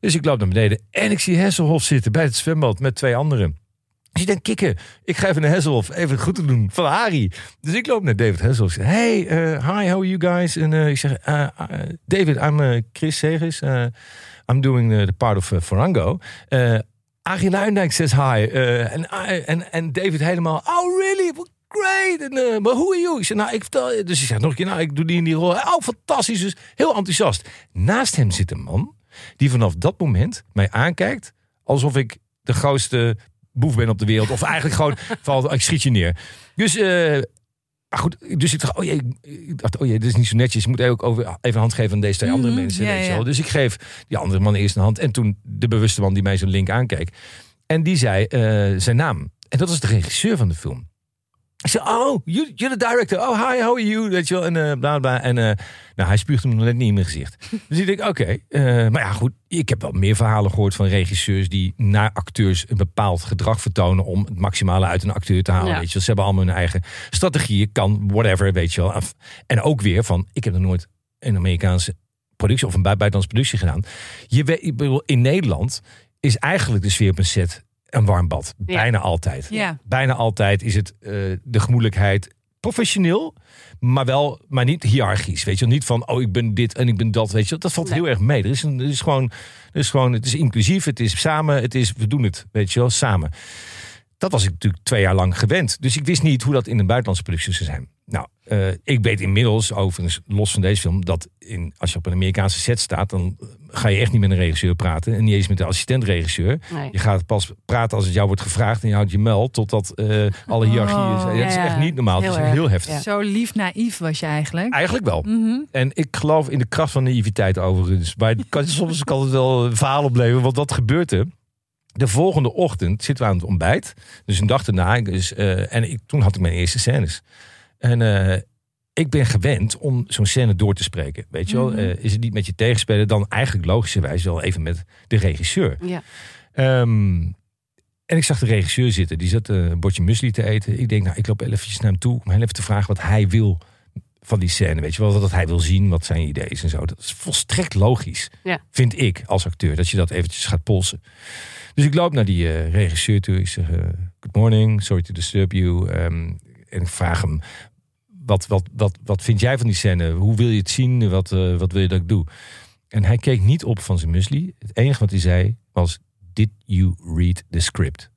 Dus ik loop naar beneden. En ik zie Hesselhoff zitten bij het zwembad met twee anderen. Dus ik denk, kikken, ik ga even naar Hesselhoff even goed te doen van Harry. Dus ik loop naar David zeg, hey, eh, hi, how are you guys? En eh, ik zeg, eh, David, I'm Chris Segers. I'm doing the part of Farango. Uh, Arie Luijendijk says hi. En David helemaal, oh really? Great. But who are you? Ik nou, ik vertel. Dus ik zeg nog een keer, nou, ik doe die in die rol. Oh, fantastisch. Dus heel enthousiast. Naast hem zit een man die vanaf dat moment mij aankijkt alsof ik de grootste boef ben op de wereld. Of eigenlijk gewoon [LAUGHS] van, ik schiet je neer. Dus, eh, maar goed, dus ik dacht, oh jee, ik dacht, oh jee, dit is niet zo netjes. Ik moet ook over, even een hand geven aan deze twee andere Mhm, mensen. ja, ja. Dus ik geef die andere man eerst een hand. En toen de bewuste man die mij zo'n link aankeek. En die zei eh, zijn naam. En dat was de regisseur van de film. Zei, oh, you, you're the director. Oh, hi, how are you? Weet je wel, en uh, bla bla. En uh, nou, hij spuugt hem net niet in mijn gezicht. [LAUGHS] Dus ik denk, oké. Okay, uh, maar ja, goed. Ik heb wel meer verhalen gehoord van regisseurs die naar acteurs een bepaald gedrag vertonen om het maximale uit een acteur te halen. Ja. Weet je wel. Ze hebben allemaal hun eigen strategieën, kan, whatever, weet je wel. En ook weer van, ik heb nog nooit een Amerikaanse productie of een buitenlandse productie gedaan. Je weet, in Nederland is eigenlijk de sfeer op een set een warm bad. Ja. Bijna altijd. Ja. Bijna altijd is het eh, de gemoedelijkheid professioneel, maar wel, maar niet hiërarchisch. Weet je niet van oh ik ben dit en ik ben dat. Weet je, dat valt Nee. heel erg mee. Er is, een, er is gewoon, er is gewoon, het is inclusief, het is samen, het is we doen het, weet je wel, samen. Dat was ik natuurlijk twee jaar lang gewend. Dus ik wist niet hoe dat in een buitenlandse productie zou zijn. Nou, eh, ik weet inmiddels, overigens los van deze film, dat in, als je op een Amerikaanse set staat, dan ga je echt niet met een regisseur praten. En niet eens met de assistent-regisseur. Nee. Je gaat pas praten als het jou wordt gevraagd en je houdt je mel totdat eh, alle hiërarchie is. Oh, dat is ja, echt niet normaal. heel het is erg. heel heftig. Ja. Zo lief naïef was je eigenlijk. Eigenlijk wel. Mhm. En ik geloof in de kracht van naïviteit overigens. Maar kan, [LAUGHS] soms kan het wel een verhaal opleveren. Want wat gebeurt er? De volgende ochtend zitten we aan het ontbijt. Dus een dag daarna. Dus, eh, en ik, toen had ik mijn eerste scènes. En eh, ik ben gewend om zo'n scène door te spreken. Weet je wel? Mhm. Eh, is het niet met je tegenspeler, dan eigenlijk logischerwijs wel even met de regisseur. Ja. Ehm, en ik zag de regisseur zitten. Die zat eh, een bordje muesli te eten. Ik denk, nou, ik loop eventjes naar hem toe. Om heel even te vragen wat hij wil van die scène. Weet je wel, wat hij wil zien, wat zijn idee is en zo. Dat is volstrekt logisch, Ja. vind ik als acteur. Dat je dat eventjes gaat polsen. Dus ik loop naar die regisseur toe. Ik zeg, good morning, sorry to disturb you. Ehm, en ik vraag hem, wat, wat, wat, wat vind jij van die scène? Hoe wil je het zien? Wat, eh, wat wil je dat ik doe? En hij keek niet op van zijn muesli. Het enige wat hij zei was, did you read the script?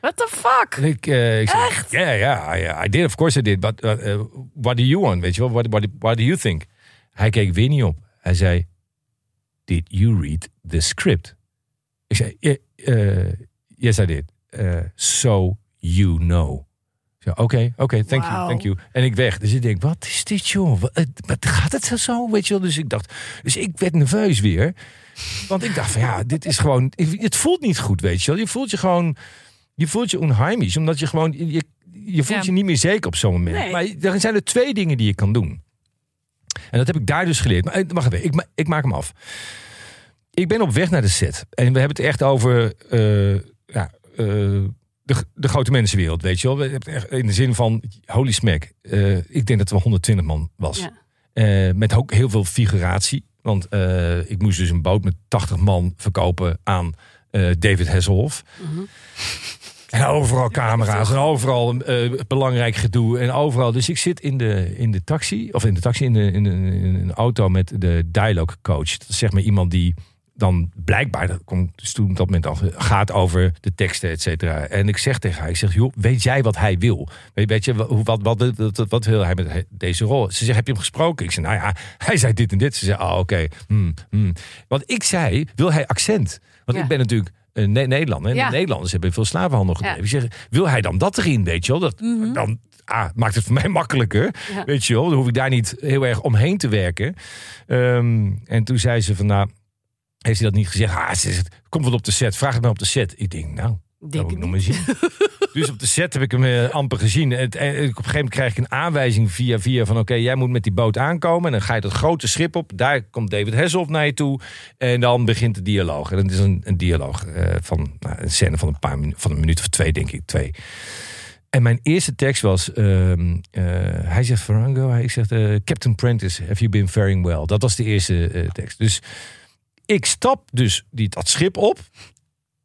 What the fuck? En ik, eh, ik zei, Echt? Ja, I did. Of course I did. But uh, uh, what do you want? Weet je wel? What, what, what do you think? Hij keek weer niet op. Hij zei, did you read the script? Ik zei, "Yeah, yes I did. So you know. Zei, Oké, oké, thank you, thank you. En ik weg. Dus ik denk, wat is dit joh? Wat, eh, wat gaat het zo? Weet je wel? Dus ik dacht, dus ik werd nerveus weer. Want ik dacht van ja, dit is gewoon, het voelt niet goed, weet je wel. Je voelt je gewoon, je voelt je onheimisch. Omdat je gewoon, je, je voelt Ja. je niet meer zeker op zo'n moment. Nee. Maar er zijn er twee dingen die je kan doen. En dat heb ik daar dus geleerd. Maar eh, wacht even, ik, ik maak hem af. Ik ben op weg naar de set. En we hebben het echt over eh, ja, de, de grote mensenwereld, weet je wel. In de zin van, holy smack. Eh, ik denk dat er wel 120 man was. Ja. Eh, met ook heel veel figuratie. Want eh, ik moest dus een boot met 80 man verkopen aan David Hasselhoff. Mhm. En overal camera's en overal belangrijk gedoe en overal. Dus ik zit in de, in de taxi, of in de taxi, in, de, in, de, in een auto met de dialogue coach. Dat is zeg maar iemand die dan blijkbaar, dat komt dus toen op dat moment af, gaat over de teksten, et cetera. En ik zeg tegen haar, ik zeg, joh, weet jij wat hij wil? Weet, weet je, wat, wat, wat, wat, wat wil hij met deze rol? Ze zegt, heb je hem gesproken? Ik zeg, nou ja, [LAUGHS] hij zei dit en dit. Ze zegt, oh oké. hmm, hmm. Want ik zei, wil hij accent? Want Ja. ik ben natuurlijk een Ne- Nederlander. En Ja. de Nederlanders hebben veel slavenhandel gedreven. Ja. Ik zeg, wil hij dan dat erin, weet je wel? Dat, Dan ah, maakt het voor mij [LAUGHS] makkelijker. Weet je wel, dan hoef ik daar niet heel erg omheen te werken. Ehm, en toen zei ze van, nou, heeft hij dat niet gezegd? Ah, ze zegt, kom wat op de set, vraag het maar op de set. Ik denk, nou, dat Denk wil ik het nog maar zien. [LAUGHS] dus op de set heb ik hem eh, amper gezien. En, en op een gegeven moment krijg ik een aanwijzing via via van... oké, jij moet met die boot aankomen. En dan ga je dat grote schip op. Daar komt David Hasselhoff naar je toe. En dan begint de dialoog. En dat is een, een dialoog eh, van nou, een scène van een paar van een minuut of twee, denk ik, twee. En mijn eerste tekst was... eh, hij zegt Farango, hij zegt... eh, Captain Prentice, have you been faring well? Dat was de eerste eh, tekst. Dus ik stap dus die, dat schip op.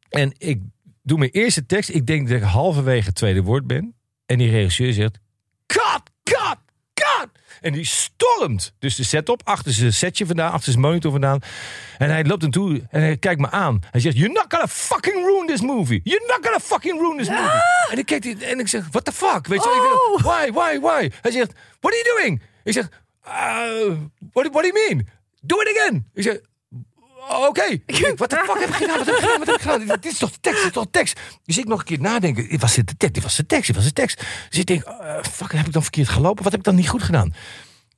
En ik doe mijn eerste tekst. Ik denk dat ik halverwege het tweede woord ben. En die regisseur zegt... Cut, cut, cut! En die stormt dus de set op. Achter zijn setje vandaan, achter zijn monitor vandaan. En hij loopt naartoe en hij kijkt me aan. Hij zegt, you're not gonna fucking ruin this movie. You're not gonna fucking ruin this movie. En ik kijk en ik zeg, what the fuck? Weet je, wel? ik why, why, why? Hij zegt, what are you doing? Ik zeg, uh, what, what do you mean? Do it again. Ik zeg, Oké, Ik denk, wat de fuck heb ik gedaan? Wat heb ik gedaan? Wat heb ik gedaan? Dit is toch de tekst? Dit is toch de tekst? Dus ik nog een keer nadenken. Dit was dit de tekst? Dit was de tekst? Dit was de tekst? Dus ik denk, eh, fuck, heb ik dan verkeerd gelopen? Wat heb ik dan niet goed gedaan?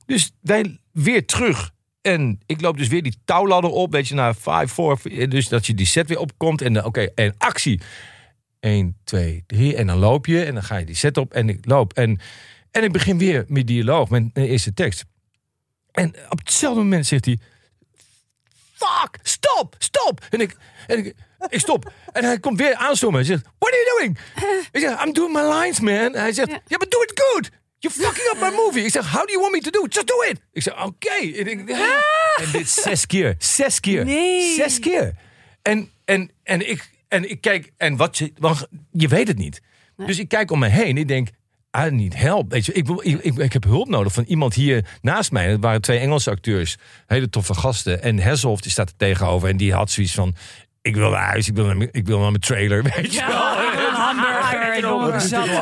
Dus wij weer terug. En ik loop dus weer die touwladder op. Weet je, naar 5, 4. Dus dat je die set weer opkomt. En eh, oké, en actie. 1, 2, 3. En dan loop je en dan ga je die set op en ik loop. En, en ik begin weer met dialoog, met de eerste tekst. En op hetzelfde moment zegt hij... Fuck, stop, stop. En ik, en ik, ik stop. En hij komt weer aanstormen. Hij zegt, what are you doing? Ik zeg, I'm doing my lines, man. En hij zegt, ja, but do it good. You're fucking up my movie. Ik zeg, how do you want me to do it? Just do it. Ik zeg, oké. En, ik- en dit zes keer. Zes keer. Nee. Zes keer. En, en, en, ik, en ik kijk, en wat je, want je weet het niet. Dus ik kijk om me heen. Ik denk, I need help. Weet je, ik, wil- ik, ik, ik heb hulp nodig van iemand hier naast mij. Het waren twee Engelse acteurs, hele toffe gasten. En Hesselhoff die staat er tegenover en die had zoiets van: ik wil naar huis, ik wil naar, mijn- ik wil naar mijn trailer, [LAUGHS] weet je wel.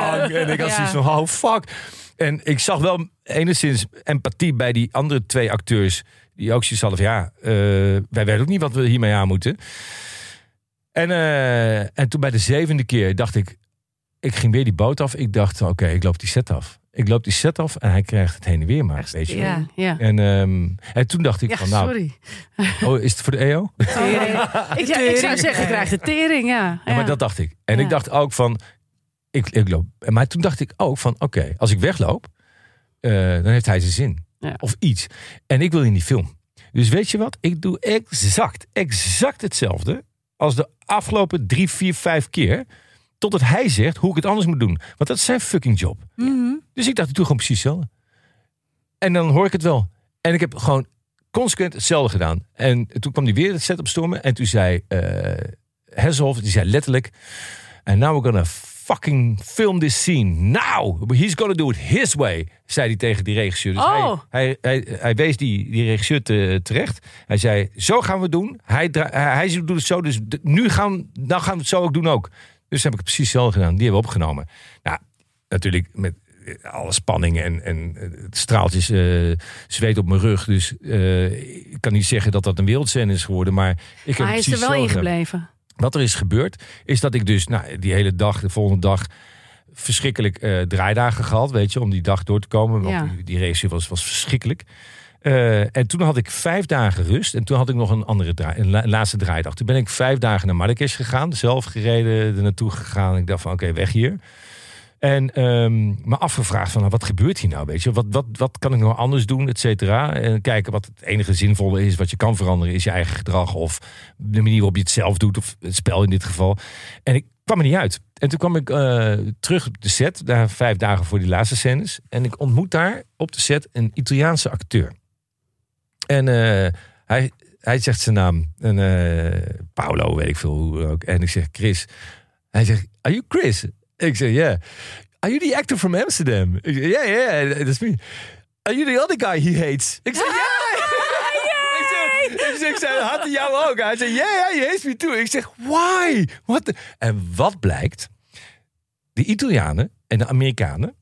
Hamburger en ik had zoiets van, oh fuck. En ik zag wel enigszins empathie bij die andere twee acteurs. Die ook zoiets hadden van, ja, eh, wij weten ook niet wat we hiermee aan moeten. En, eh, en toen bij de zevende keer dacht ik, ik ging weer die boot af. Ik dacht, oké, ik loop die set af. Ik loop die set af en hij krijgt het heen en weer maar, weet je wel. Ja. Ja. En, ehm, en toen dacht ik Ja, van, nou, sorry. oh, is het voor de EO? [LAUGHS] Ik, ja, ik zou zeggen, je krijgt de tering, ja. Ja, maar dat dacht ik. En Ja. ik dacht ook van, ik, ik loop. Maar toen dacht ik ook van, oké, als ik wegloop, eh, dan heeft hij zijn zin. Ja. Of iets. En ik wil in die film. Dus weet je wat? Ik doe exact, exact hetzelfde als de afgelopen drie, vier, vijf keer. Totdat hij zegt hoe ik het anders moet doen. Want dat is zijn fucking job. Mhm. Dus ik dacht, ik doe gewoon precies hetzelfde. En dan hoor ik het wel. En ik heb gewoon consequent hetzelfde gedaan. En toen kwam hij weer het set op stormen. En toen zei Hesselhoff, die zei letterlijk... And now we're gonna fucking film this scene. Now! He's gonna do it his way. Zei hij tegen die regisseur. Dus Oh. hij, hij, hij, hij wees die, die regisseur te, terecht. Hij zei, zo gaan we het doen. Hij, hij, hij doet het zo, dus nu gaan, dan gaan we het zo ook doen ook. Dus heb ik het precies hetzelfde gedaan. Die hebben we opgenomen. Nou, natuurlijk met eh, alle spanning en, en eh, het straaltjes eh, zweet op mijn rug. Dus eh, ik kan niet zeggen dat dat een wereldscène is geworden. Maar ik heb Maar hij het is er wel in gebleven. Wat er is gebeurd, is dat ik dus nou, die hele dag, de volgende dag, verschrikkelijk eh, draaidagen gehad, weet je, om die dag door te komen. Want Ja. die, die race was, was verschrikkelijk. Eh, en toen had ik vijf dagen rust. En toen had ik nog een andere draai, een la- laatste draaidag. Toen ben ik vijf dagen naar Marrakesh gegaan. Zelf gereden, er naartoe gegaan. Ik dacht van oké, weg hier. En ehm, me afgevraagd van nou, wat gebeurt hier nou? Weet je? Wat, wat, wat kan ik nou anders doen, et cetera? En kijken wat het enige zinvolle is, wat je kan veranderen, is je eigen gedrag. Of de manier waarop je het zelf doet, of het spel in dit geval. En ik kwam er niet uit. En toen kwam ik eh, terug op de set, daar vijf dagen voor die laatste scènes. En ik ontmoet daar op de set een Italiaanse acteur. En eh, hij, hij zegt zijn naam. En, eh, Paolo, weet ik veel hoe ook. En ik zeg Chris. Hij zegt, are you Chris? Ik zeg, yeah. Are you the actor from Amsterdam? Ik zeg, yeah, yeah, that's me. Are you the other guy he hates? Ik zeg, ja! [LAUGHS] Ik zeg, ik zeg, ik zei, had hij jou ook? Hij zei, ja, yeah, he hates me too. Ik zeg, why? What the- En wat blijkt? De Italianen en de Amerikanen,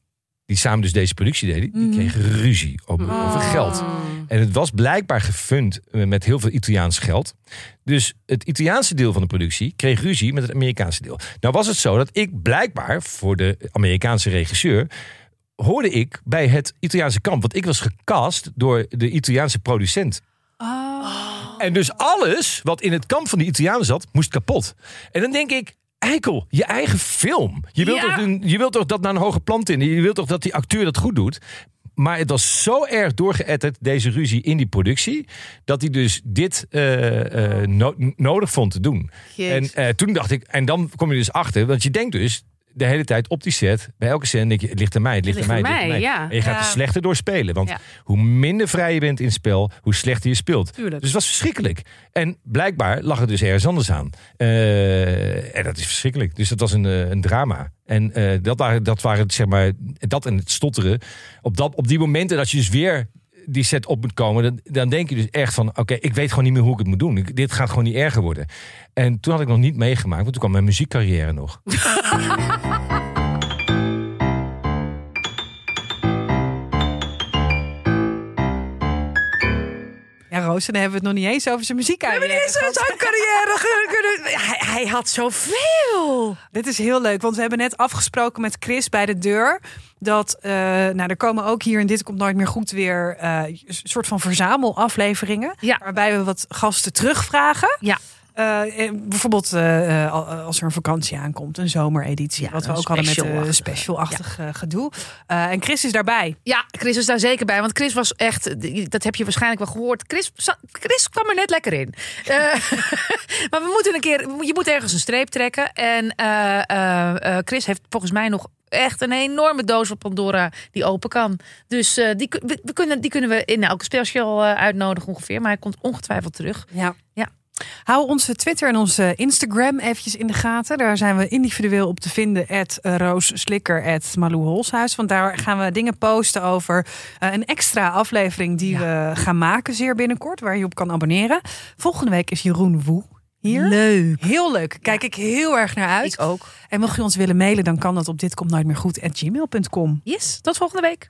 die samen dus deze productie deden, die kregen ruzie over, over geld. En het was blijkbaar gefund eh, met heel veel Italiaans geld. Dus het Italiaanse deel van de productie kreeg ruzie met het Amerikaanse deel. Nou was het zo dat ik blijkbaar voor de Amerikaanse regisseur hoorde ik bij het Italiaanse kamp. Want ik was gecast door de Italiaanse producent. En dus alles wat in het kamp van de Italianen zat, moest kapot. En dan denk ik, eikel, je eigen film. Je wilt, Ja. toch, je wilt toch dat naar een hoge plant in. Je wilt toch dat die acteur dat goed doet. Maar het was zo erg doorgeëtterd, deze ruzie in die productie, dat hij dus dit eh, eh, no- nodig vond te doen. En eh, toen dacht ik, en dan kom je dus achter, want je denkt dus de hele tijd op die set, bij elke scène denk je, het ligt aan mij, het ligt, Het aan mij, ligt het aan ligt aan mij, mij. ja. En je gaat Ja. er slechter door spelen, want Ja. hoe minder vrij je bent in het spel, hoe slechter je speelt. Tuurlijk. Dus het was verschrikkelijk. En blijkbaar lag het dus ergens anders aan. Eh, en dat is verschrikkelijk. Dus dat was een, eh, een drama. En eh, dat, waren, dat waren, zeg maar, dat en het stotteren. Op, dat, op die momenten dat je dus weer die set op moet komen, dan, dan denk je dus echt van: oké, ik weet gewoon niet meer hoe ik het moet doen. Dit gaat gewoon niet erger worden. En toen had ik nog niet meegemaakt, want toen kwam mijn muziekcarrière nog. [LAUGHS] en dan hebben we het nog niet eens over zijn muziek. Hebben niet eens een carrière. [LAUGHS] Hij, hij had zoveel. Dit is heel leuk, want we hebben net afgesproken met Chris bij de deur. Dat, eh, nou, er komen ook hier in Dit Komt Nooit Meer Goed weer eh, een soort van verzamelafleveringen. Ja. Waarbij we wat gasten terugvragen. Ja. Eh, eh, bijvoorbeeld eh, al- als er een vakantie aankomt, een zomereditie. Ja, wat we ook hadden met een special-achtig eh, gedoe. En Chris is daarbij. Ja, Chris is daar zeker bij. Want Chris was echt, dat heb je waarschijnlijk wel gehoord. Chris, Chris kwam er net lekker in. [LAUGHS] Maar we moeten een keer, je moet ergens een streep trekken. En Chris heeft volgens mij nog echt een enorme doos van Pandora die open kan. Dus die, we, we kunnen, die kunnen we in elke special uitnodigen ongeveer. Maar hij komt ongetwijfeld terug. Ja. Hou onze Twitter en onze Instagram eventjes in de gaten. Daar zijn we individueel op te vinden. At Roos Slikker, at Malou Holshuis. Want daar gaan we dingen posten over eh, een extra aflevering die we gaan maken zeer binnenkort. Waar je op kan abonneren. Volgende week is Jeroen Woe hier. Leuk. Heel leuk. Kijk ik heel erg naar uit. Ik ook. En mocht je ons willen mailen, dan kan dat op ditkomtnooitmeergoed@gmail.com. Yes, tot volgende week.